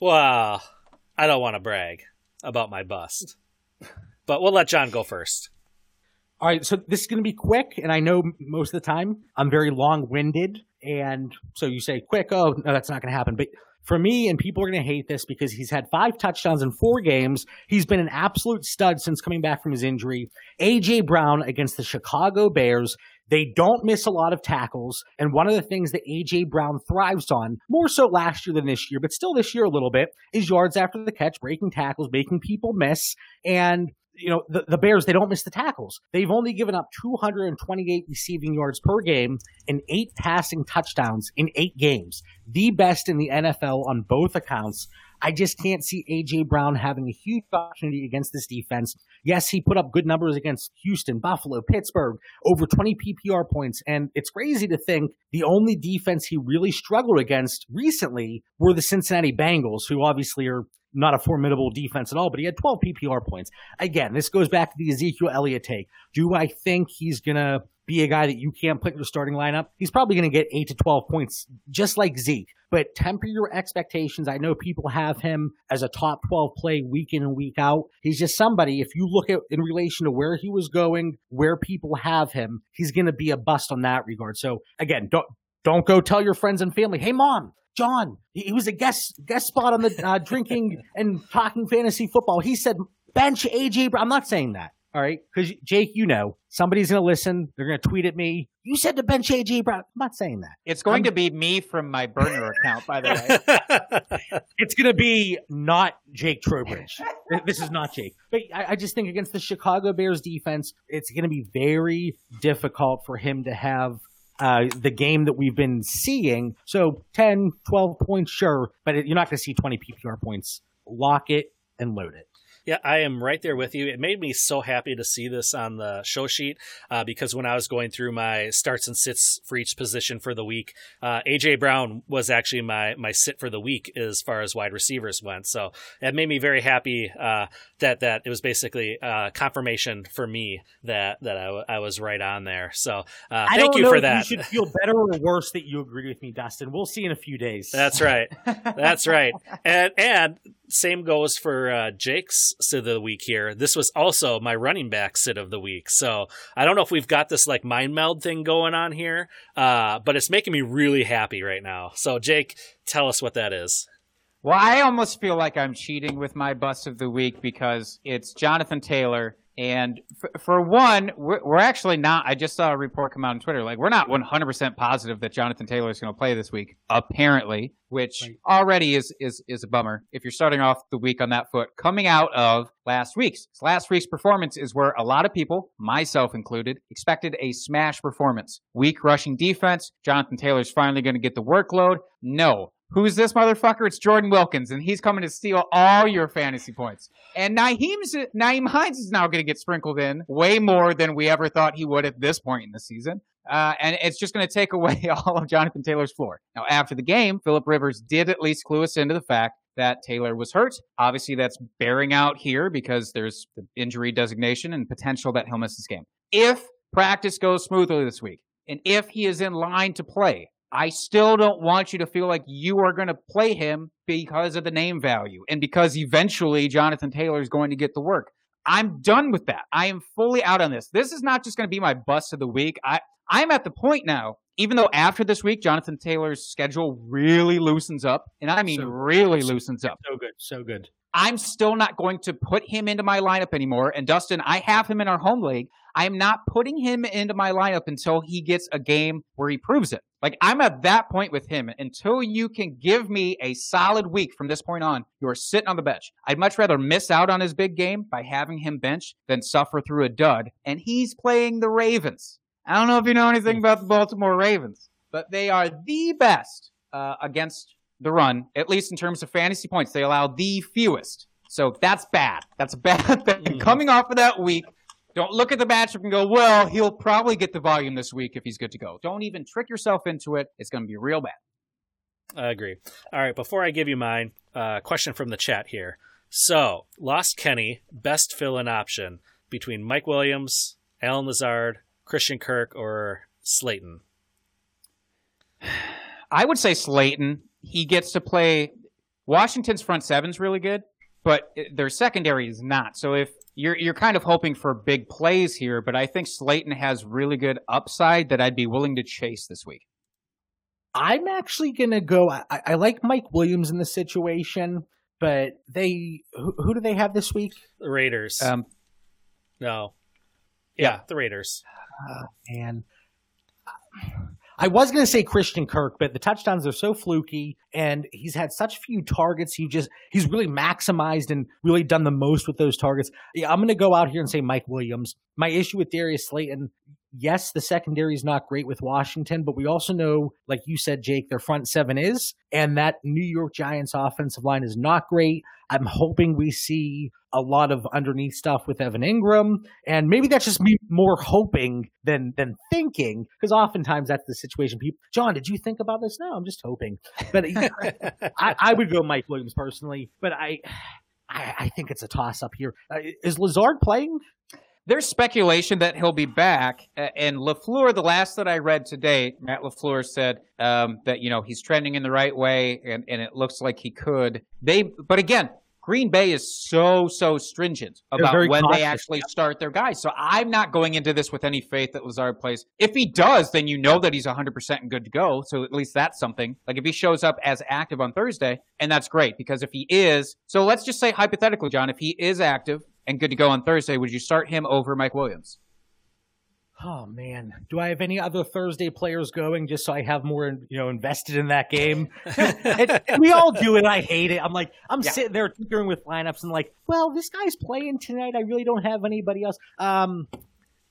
well, I don't want to brag about my bust, but we'll let John go first. All right, so this is going to be quick, and I know most of the time I'm very long winded. And so you say quick, oh, no, that's not going to happen. But for me, and people are going to hate this because he's had five touchdowns in four games. He's been an absolute stud since coming back from his injury. A.J. Brown against the Chicago Bears. They don't miss a lot of tackles. And one of the things that A.J. Brown thrives on, more so last year than this year, but still this year a little bit, is yards after the catch, breaking tackles, making people miss. And you know, the, the Bears, they don't miss the tackles. They've only given up 228 receiving yards per game and eight passing touchdowns in eight games. The best in the NFL on both accounts. I just can't see AJ Brown having a huge opportunity against this defense. Yes, he put up good numbers against Houston, Buffalo, Pittsburgh, over 20 PPR points. And it's crazy to think the only defense he really struggled against recently were the Cincinnati Bengals, who obviously are not a formidable defense at all, but he had 12 PPR points. Again, this goes back to the Ezekiel Elliott take. Do I think he's going to be a guy that you can't put in your starting lineup? He's probably going to get 8 to 12 points, just like Zeke. But temper your expectations. I know people have him as a top 12 play week in and week out. He's just somebody, if you look at in relation to where he was going, where people have him, he's going to be a bust on that regard. So again, don't, don't go tell your friends and family, hey mom, John, he was a guest guest spot on the uh, drinking and talking fantasy football. He said bench AJ. I'm not saying that. All right, because Jake, you know somebody's going to listen. They're going to tweet at me. You said to bench AJ Brown. I'm not saying that. It's going I'm, to be me from my burner account, by the way. it's going to be not Jake Trowbridge. this is not Jake. But I, I just think against the Chicago Bears defense, it's going to be very difficult for him to have uh, the game that we've been seeing. So 10, 12 points, sure, but it, you're not going to see 20 PPR points. Lock it and load it. Yeah, I am right there with you. It made me so happy to see this on the show sheet uh, because when I was going through my starts and sits for each position for the week, uh, AJ Brown was actually my my sit for the week as far as wide receivers went. So it made me very happy uh, that that it was basically uh, confirmation for me that that I, I was right on there. So uh, thank you for that. You should feel better or worse that you agreed with me, Dustin. We'll see in a few days. That's right. That's right. And and same goes for uh, Jake's sit of the week here. This was also my running back sit of the week. So I don't know if we've got this like mind meld thing going on here, uh, but it's making me really happy right now. So Jake, tell us what that is. Well, I almost feel like I'm cheating with my bust of the week because it's Jonathan Taylor and for, for one, we're, we're, actually not. I just saw a report come out on Twitter. Like, we're not 100% positive that Jonathan Taylor is going to play this week, apparently, which right. already is, is, is a bummer. If you're starting off the week on that foot, coming out of last week's. Last week's performance is where a lot of people, myself included, expected a smash performance. Weak rushing defense. Jonathan Taylor's finally going to get the workload. No, Who's this motherfucker? It's Jordan Wilkins, and he's coming to steal all your fantasy points. And Nyheim's, Nyheim Hines is now going to get sprinkled in way more than we ever thought he would at this point in the season. Uh, and it's just going to take away all of Jonathan Taylor's floor. Now, after the game, Philip Rivers did at least clue us into the fact that Taylor was hurt. Obviously, that's bearing out here because there's the injury designation and potential that he'll miss this game. If practice goes smoothly this week, and if he is in line to play, I still don't want you to feel like you are going to play him because of the name value and because eventually Jonathan Taylor is going to get the work. I'm done with that. I am fully out on this. This is not just going to be my bust of the week. I, I'm at the point now, even though after this week, Jonathan Taylor's schedule really loosens up, and I mean so, really so, loosens up. So good. So good. I'm still not going to put him into my lineup anymore. And Dustin, I have him in our home league. I am not putting him into my lineup until he gets a game where he proves it. Like I'm at that point with him. Until you can give me a solid week from this point on, you are sitting on the bench. I'd much rather miss out on his big game by having him bench than suffer through a dud. And he's playing the Ravens. I don't know if you know anything about the Baltimore Ravens, but they are the best uh, against the run, at least in terms of fantasy points. They allow the fewest. So that's bad. That's a bad thing. Mm-hmm. Coming off of that week, don't look at the matchup and go, well, he'll probably get the volume this week if he's good to go. Don't even trick yourself into it. It's going to be real bad. I agree. All right, before I give you mine, uh, question from the chat here. So, Lost Kenny, best fill in option between Mike Williams, Allen Lazard, Christian Kirk, or Slayton? I would say Slayton he gets to play. Washington's front seven's really good, but their secondary is not. So if you're you're kind of hoping for big plays here, but I think Slayton has really good upside that I'd be willing to chase this week. I'm actually gonna go. I, I like Mike Williams in the situation, but they who, who, do they have this week? The Raiders. Um, no, yeah, yeah. the Raiders. Uh, and I was going to say Christian Kirk, but the touchdowns are so fluky and he's had such few targets. He just, he's really maximized and really done the most with those targets. Yeah, I'm going to go out here and say Mike Williams. My issue with Darius Slayton, yes, the secondary is not great with Washington, but we also know, like you said, Jake, their front seven is, and that New York Giants offensive line is not great. I'm hoping we see a lot of underneath stuff with Evan Engram, and maybe that's just me more hoping than than thinking, because oftentimes that's the situation. People, John, did you think about this? No, I'm just hoping. But I, I would go Mike Williams personally, but I. I, I think it's a toss up here. Uh, is Lazard playing? There's speculation that he'll be back, and Lafleur. The last that I read today, Matt Lafleur said um, that you know he's trending in the right way, and, and it looks like he could. They, but again, Green Bay is so so stringent about when cautious. they actually start their guys. So I'm not going into this with any faith that Lazard plays. If he does, then you know that he's 100 percent and good to go. So at least that's something. Like if he shows up as active on Thursday, and that's great because if he is, so let's just say hypothetically, John, if he is active and good to go on Thursday, would you start him over Mike Williams? Oh man, do I have any other Thursday players going just so I have more, you know, invested in that game? it, we all do it. I hate it. I'm like, I'm yeah. sitting there tinkering with lineups and like, well, this guy's playing tonight. I really don't have anybody else. Um,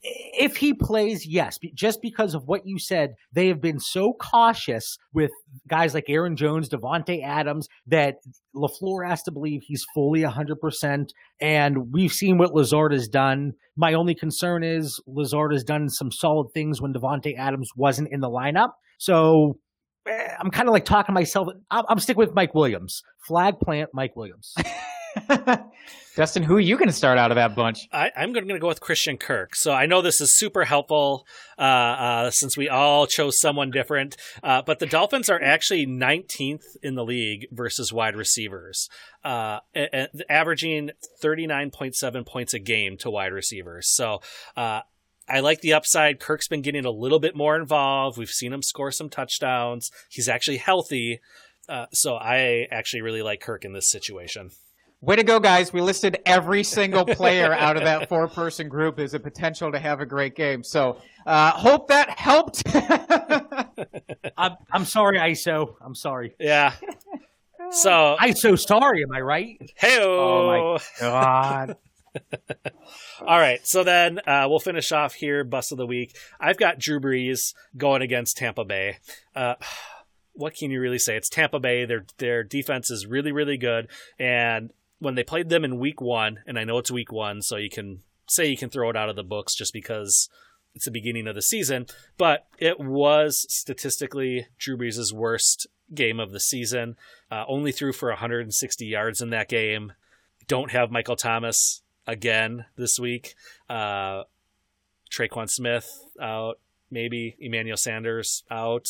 if he plays, yes, just because of what you said, they have been so cautious with guys like Aaron Jones, Davante Adams, that LaFleur has to believe he's fully 100%. And we've seen what Lazard has done. My only concern is Lazard has done some solid things when Davante Adams wasn't in the lineup. So eh, I'm kind of like talking myself. I'm sticking with Mike Williams. Flag plant Mike Williams. Dustin, who are you going to start out of that bunch? I, am going to go with Christian Kirk. So I know this is super helpful uh, uh, since we all chose someone different. Uh, but the Dolphins are actually 19th in the league versus wide receivers, uh, averaging 39.7 points a game to wide receivers. So uh, I like the upside. Kirk's been getting a little bit more involved. We've seen him score some touchdowns. He's actually healthy. Uh, so I actually really like Kirk in this situation. Way to go, guys. We listed every single player out of that four person group as a potential to have a great game. So, uh, hope that helped. I'm, I'm sorry, ISO. I'm sorry. Yeah. So, ISO sorry, am I right? Hey, oh my God. All right, so then uh, we'll finish off here. Bust of the week. I've got Drew Brees going against Tampa Bay. Uh, what can you really say? It's Tampa Bay. Their their defense is really really good, and when they played them in week one, and I know it's week one, so you can say you can throw it out of the books just because it's the beginning of the season, but it was statistically Drew Brees' worst game of the season. Uh, only threw for 160 yards in that game. Don't have Michael Thomas again this week. Uh, Tre'Quan Smith out. Maybe Emmanuel Sanders out.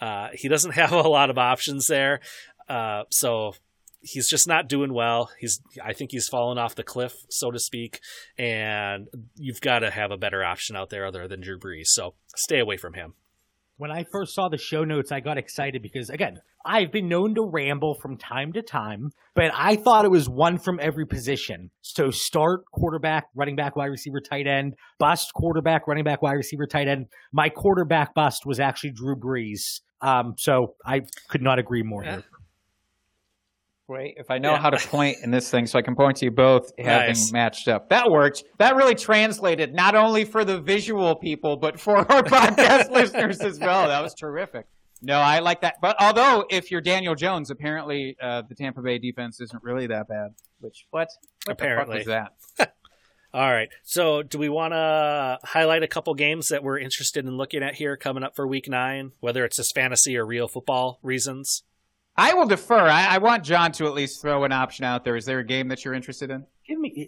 Uh, he doesn't have a lot of options there. Uh, so he's just not doing well. He's I think he's fallen off the cliff, so to speak, and you've got to have a better option out there other than Drew Brees. So stay away from him. When I first saw the show notes, I got excited because again, I've been known to ramble from time to time, but I thought it was one from every position. So start quarterback, running back, wide receiver, tight end, bust quarterback, running back, wide receiver, tight end. My quarterback bust was actually Drew Brees. Um, so I could not agree more yeah. here. Wait, if I know yeah. how to point in this thing, so I can point to you both having nice. matched up. That worked. That really translated not only for the visual people, but for our podcast listeners as well. That was terrific. No, I like that. But although, if you're Daniel Jones, apparently uh, the Tampa Bay defense isn't really that bad. Which what? what apparently that? All right. So, do we want to highlight a couple games that we're interested in looking at here coming up for Week Nine, whether it's just fantasy or real football reasons? I will defer. I, I, want John to at least throw an option out there. Is there a game that you're interested in? Give me,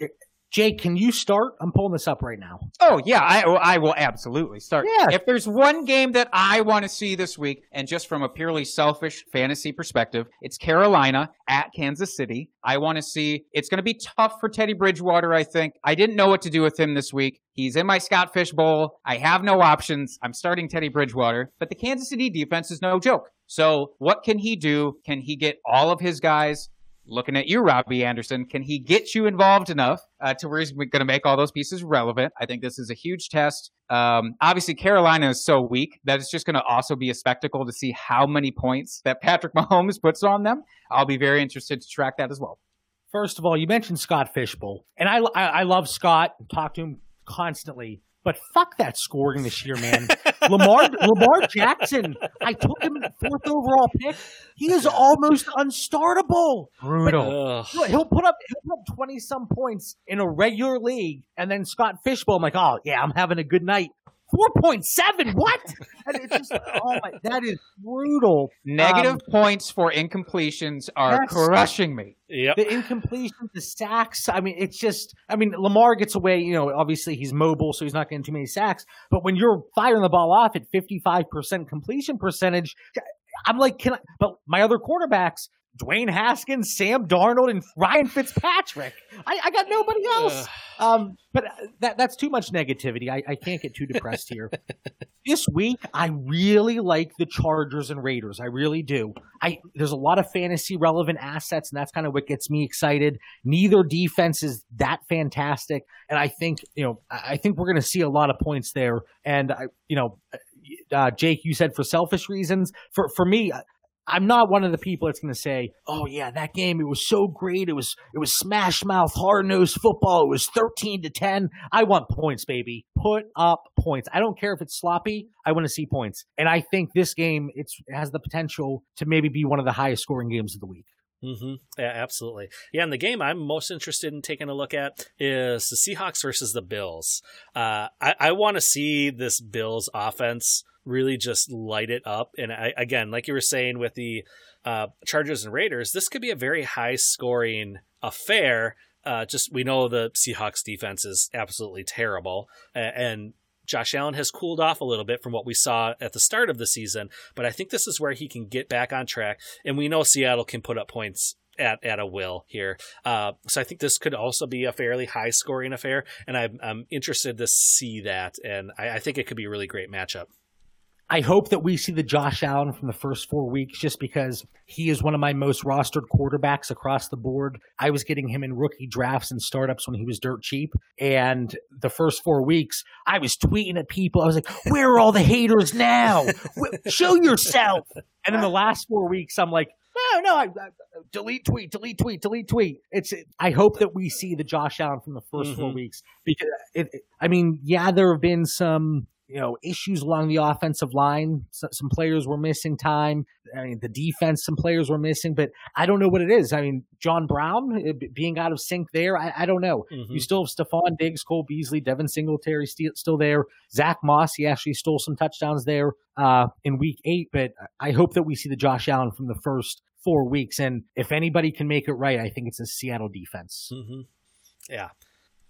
Jake. Can you start? I'm pulling this up right now. Oh yeah, I I will absolutely start. Yeah. If there's one game that I want to see this week, and just from a purely selfish fantasy perspective, it's Carolina at Kansas City. I want to see. It's going to be tough for Teddy Bridgewater. I think. I didn't know what to do with him this week. He's in my Scott Fish Bowl. I have no options. I'm starting Teddy Bridgewater, but the Kansas City defense is no joke. So what can he do? Can he get all of his guys? Looking at you, Robbie Anderson, can he get you involved enough uh, to where he's going to make all those pieces relevant? I think this is a huge test. Um, obviously, Carolina is so weak that it's just going to also be a spectacle to see how many points that Patrick Mahomes puts on them. I'll be very interested to track that as well. First of all, you mentioned Scott Fish Bowl, and I, I, I love Scott. Talk to him constantly. But fuck that scoring this year, man. Lamar Lamar Jackson, I took him fourth overall pick. He is almost unstartable. Brutal. But, he'll put up he'll put up twenty some points in a regular league, and then Scott Fish Bowl, I'm like, oh yeah, I'm having a good night. Four point seven, what? And it's just oh my, that is brutal. Negative Um, points for incompletions are Yes. crushing me. Yep. the incompletions, the sacks. I mean, it's just. I mean, Lamar gets away. You know, obviously he's mobile, so he's not getting too many sacks. But when you're firing the ball off at 55 percent completion percentage, I'm like, can I? But my other quarterbacks. Dwayne Haskins, Sam Darnold, and Ryan Fitzpatrick. I, I got nobody else. Um, but that that's too much negativity. I, I can't get too depressed here. this week, I really like the Chargers and Raiders. I really do. I there's a lot of fantasy relevant assets, and that's kind of what gets me excited. Neither defense is that fantastic, and I think you know I think we're going to see a lot of points there. And I, you know, uh, Jake, you said for selfish reasons. For for me, I'm not one of the people that's going to say, "Oh yeah, that game it was so great. It was it was smash mouth, hard nosed football. It was 13 to 10." I want points, baby. Put up points. I don't care if it's sloppy. I want to see points. And I think this game it has the potential to maybe be one of the highest scoring games of the week. Hmm Yeah, absolutely. Yeah, and the game I'm most interested in taking a look at is the Seahawks versus the Bills. Uh, I, I want to see this Bills offense really just light it up. And I, again, like you were saying with the uh, Chargers and Raiders, this could be a very high scoring affair. Uh, just we know the Seahawks defense is absolutely terrible, and Josh Allen has cooled off a little bit from what we saw at the start of the season, but I think this is where he can get back on track. And we know Seattle can put up points at, at a will here. Uh, so I think this could also be a fairly high scoring affair, and I'm, I'm interested to see that. And I, I think it could be a really great matchup. I hope that we see the Josh Allen from the first four weeks just because he is one of my most rostered quarterbacks across the board. I was getting him in rookie drafts and startups when he was dirt cheap. And the first four weeks, I was tweeting at people. I was like, where are all the haters now? Show yourself. And in the last four weeks, I'm like, no, no, I, I, delete tweet, delete tweet, delete tweet. It's. I hope that we see the Josh Allen from the 1st four Mhm. weeks because it, it- I mean, yeah, there have been some you know issues along the offensive line. So, some players were missing time. I mean, the defense, some players were missing, but I don't know what it is. I mean, John Brown uh, being out of sync there, I, I don't know. Mhm. You still have Stefon Diggs, Cole Beasley, Devin Singletary still, still there. Zach Moss, he actually stole some touchdowns there uh, in week eight, but I hope that we see the Josh Allen from the first four weeks. And if anybody can make it right, I think it's a Seattle defense. hmm Yeah.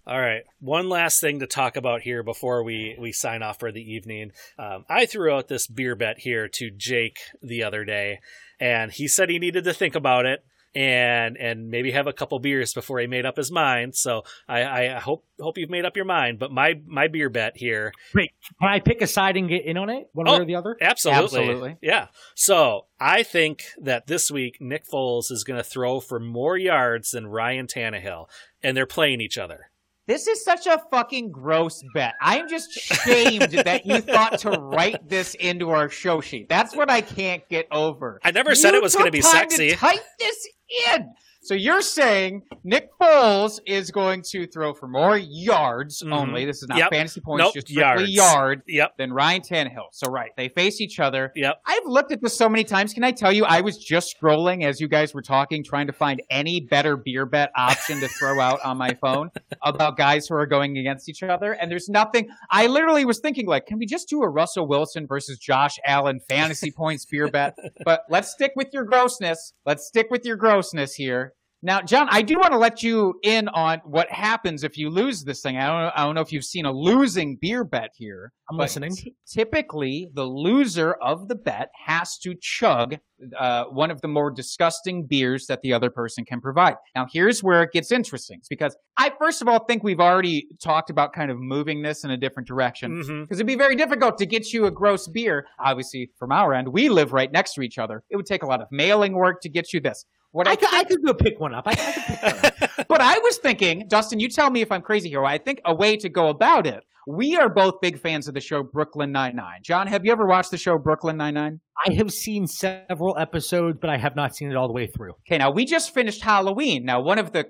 All right. One last thing to talk about here before we, we sign off for the evening. Um, I threw out this beer bet here to Jake the other day, and he said he needed to think about it and and maybe have a couple beers before he made up his mind. So I, I hope hope you've made up your mind. But my my beer bet here Wait, can I pick a side and get in on it, one Oh. way or the other? Absolutely. Absolutely. Yeah. So I think that this week Nick Foles is going to throw for more yards than Ryan Tannehill, and they're playing each other. This is such a fucking gross bet. I'm just shamed that you thought to write this into our show sheet. That's what I can't get over. I never said it was going to be sexy. Type this in. So you're saying Nick Foles is going to throw for more yards Mhm. only. This is not Yep. fantasy points, Nope, just strictly yards. yard Yep. than Ryan Tannehill. So right, they face each other. Yep. I've looked at this so many times. Can I tell you, I was just scrolling as you guys were talking, trying to find any better beer bet option to throw out on my phone about guys who are going against each other. And there's nothing. I literally was thinking, like, can we just do a Russell Wilson versus Josh Allen fantasy points beer bet? But let's stick with your grossness. Let's stick with your grossness here. Now, John, I do want to let you in on what happens if you lose this thing. I don't know, I don't know if you've seen a losing beer bet here. I'm listening. t- typically, the loser of the bet has to chug uh, one of the more disgusting beers that the other person can provide. Now, here's where it gets interesting because I, first of all, think we've already talked about kind of moving this in a different direction because it'd be very difficult to get you a gross beer. Obviously, from our end, we live right next to each other. It would take a lot of mailing work to get you this. What I, I could, I could go pick one up. I, I could pick one up. but I was thinking, Dustin, you tell me if I'm crazy here. I think a way to go about it. We are both big fans of the show Brooklyn Nine Nine. John, have you ever watched the show Brooklyn Nine Nine? I have seen several episodes, but I have not seen it all the way through. Okay, now we just finished Halloween. Now, one of the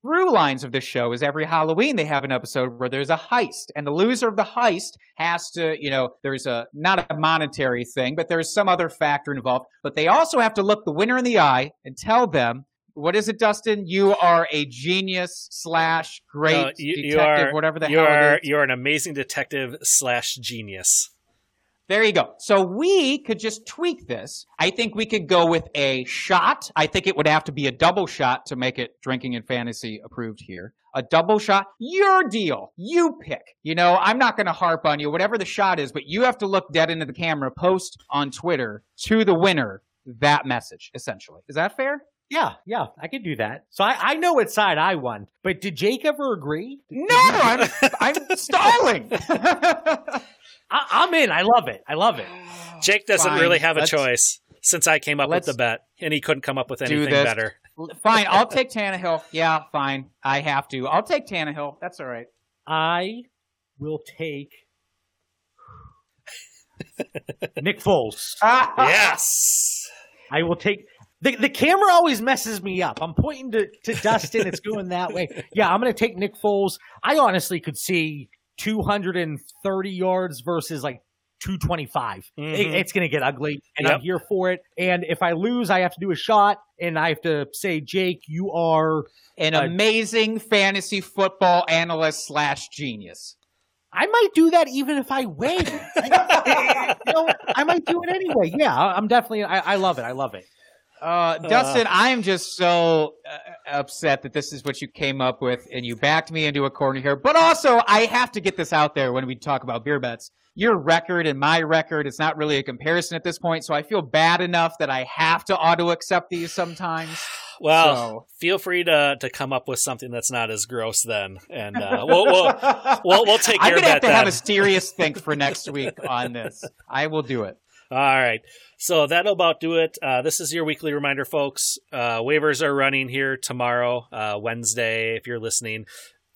through lines of this show is every Halloween they have an episode where there's a heist, and the loser of the heist has to, you know, there's a not a monetary thing, but there's some other factor involved. But they also have to look the winner in the eye and tell them what is it, Dustin? You are a genius slash great No, you, you detective, are, whatever the you hell are, it is. You're an amazing detective slash genius. There you go. So we could just tweak this. I think we could go with a shot. I think it would have to be a double shot to make it drinking and fantasy approved here. A double shot. Your deal. You pick. You know, I'm not going to harp on you, whatever the shot is, but you have to look dead into the camera, post on Twitter to the winner that message, essentially. Is that fair? Yeah, yeah, I could do that. So I, I know what side I won, but did Jake ever agree? No, I'm, I'm stalling. I, I'm in. I love it. I love it. Jake doesn't Fine, really have a let's- choice since I came up with let's the bet, and he couldn't come up with anything this. better. fine. I'll take Tannehill. Yeah, fine. I have to. I'll take Tannehill. That's all right. I will take Nick Foles. yes. I will take the the camera always messes me up. I'm pointing to, to Dustin, it's going that way. Yeah, I'm gonna take Nick Foles. I honestly could see 230 yards versus like 225. It- Mhm. it's gonna get ugly, and I'm here for it. And if I lose, I have to do a shot, and I have to say, Jake, you are. An Uh, amazing fantasy football analyst slash genius. I might do that even if I win. you know, I might do it anyway. Yeah, I'm definitely. I, I love it. I love it. Uh, Dustin, I am just so uh, upset that this is what you came up with and you backed me into a corner here. But also, I have to get this out there when we talk about beer bets. Your record and my record is not really a comparison at this point, so I feel bad enough that I have to auto accept these sometimes. Well, So- feel free to to come up with something that's not as gross then, and uh, we'll, we'll we'll we'll take I'm care of gonna have to have a serious think for next week on this. I will do it. All right. So that'll about do it. Uh, this is your weekly reminder, folks. Uh, waivers are running here tomorrow, uh, Wednesday, if you're listening.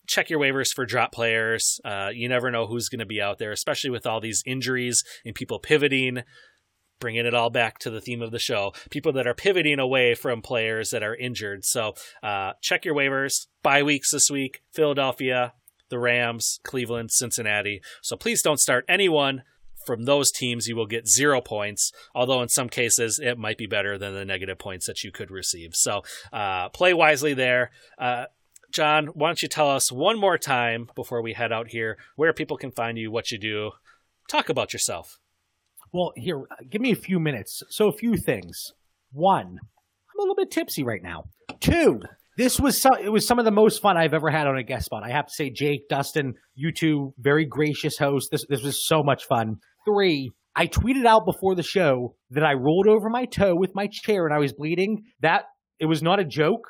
Check your waivers for drop players. Uh, you never know who's going to be out there, especially with all these injuries and people pivoting, bringing it all back to the theme of the show. People that are pivoting away from players that are injured. So uh, check your waivers. Bye weeks this week Philadelphia, the Rams, Cleveland, Cincinnati. So please don't start anyone from those teams, you will get zero points. Although in some cases, it might be better than the negative points that you could receive. So uh, play wisely there. Uh, John, why don't you tell us one more time before we head out here where people can find you, what you do? Talk about yourself. Well, here, give me a few minutes. So, a few things. One, I'm a little bit tipsy right now. Two, this was so, it was some of the most fun I've ever had on a guest spot. I have to say, Jake, Dustin, you two, very gracious hosts. This this was so much fun. Three, I tweeted out before the show that I rolled over my toe with my chair and I was bleeding. That it was not a joke.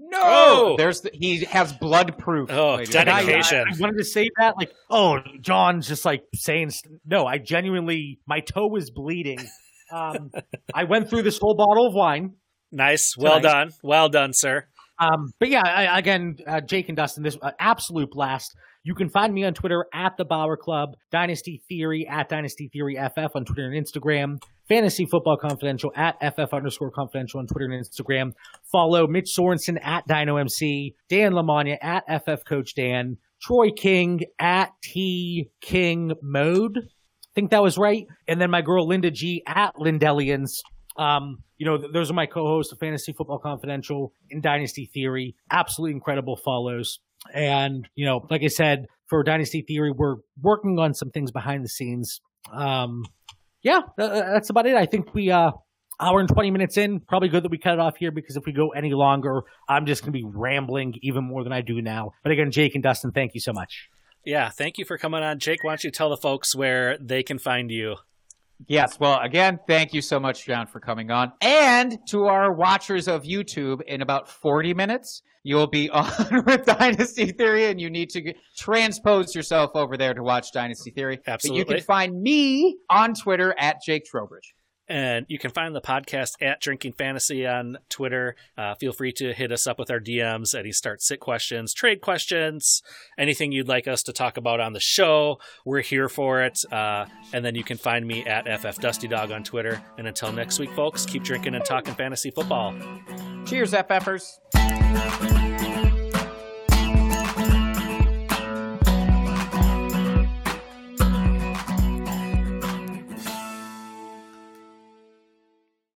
No, Oh! there's the, he has blood proof. Oh, ladies I- dedication. I, I wanted to say that, like, oh, John's just like saying, st- no, I genuinely, my toe was bleeding. Um, I went through this whole bottle of wine. Nice. Well done. Well done, sir. Um, but yeah, I, again, uh, Jake and Dustin, this uh, absolute blast. You can find me on Twitter at the Bauer Club, Dynasty Theory at Dynasty Theory FF on Twitter and Instagram, Fantasy Football Confidential at FF underscore confidential on Twitter and Instagram. Follow Mitch Sorensen at Dino MC, Dan Lamagna at FF Coach Dan, Troy King at T King Mode. I think that was right. And then my girl Linda G at Lindellians. Um, you know, th- those are my co-hosts of Fantasy Football Confidential and Dynasty Theory. Absolutely incredible follows. And, you know, like I said, for Dynasty Theory, we're working on some things behind the scenes. Um, yeah, th- th- that's about it. I think we, uh, hour and 20 minutes in, probably good that we cut it off here because if we go any longer, I'm just going to be rambling even more than I do now. But again, Jake and Dustin, thank you so much. Yeah, thank you for coming on. Jake, why don't you tell the folks where they can find you? Yes. Well, again, thank you so much, John, for coming on. And to our watchers of YouTube, in about 40 minutes, you'll be on with Dynasty Theory, and you need to transpose yourself over there to watch Dynasty Theory. But you can find me on Twitter at Jake Trowbridge. And you can find the podcast at Drinking Fantasy on Twitter. Uh, feel free to hit us up with our DMs, any start sit questions, trade questions, anything you'd like us to talk about on the show. We're here for it. Uh, and then you can find me at FF Dusty Dog on Twitter. And until next week, folks, keep drinking and talking fantasy football. Cheers, FFers.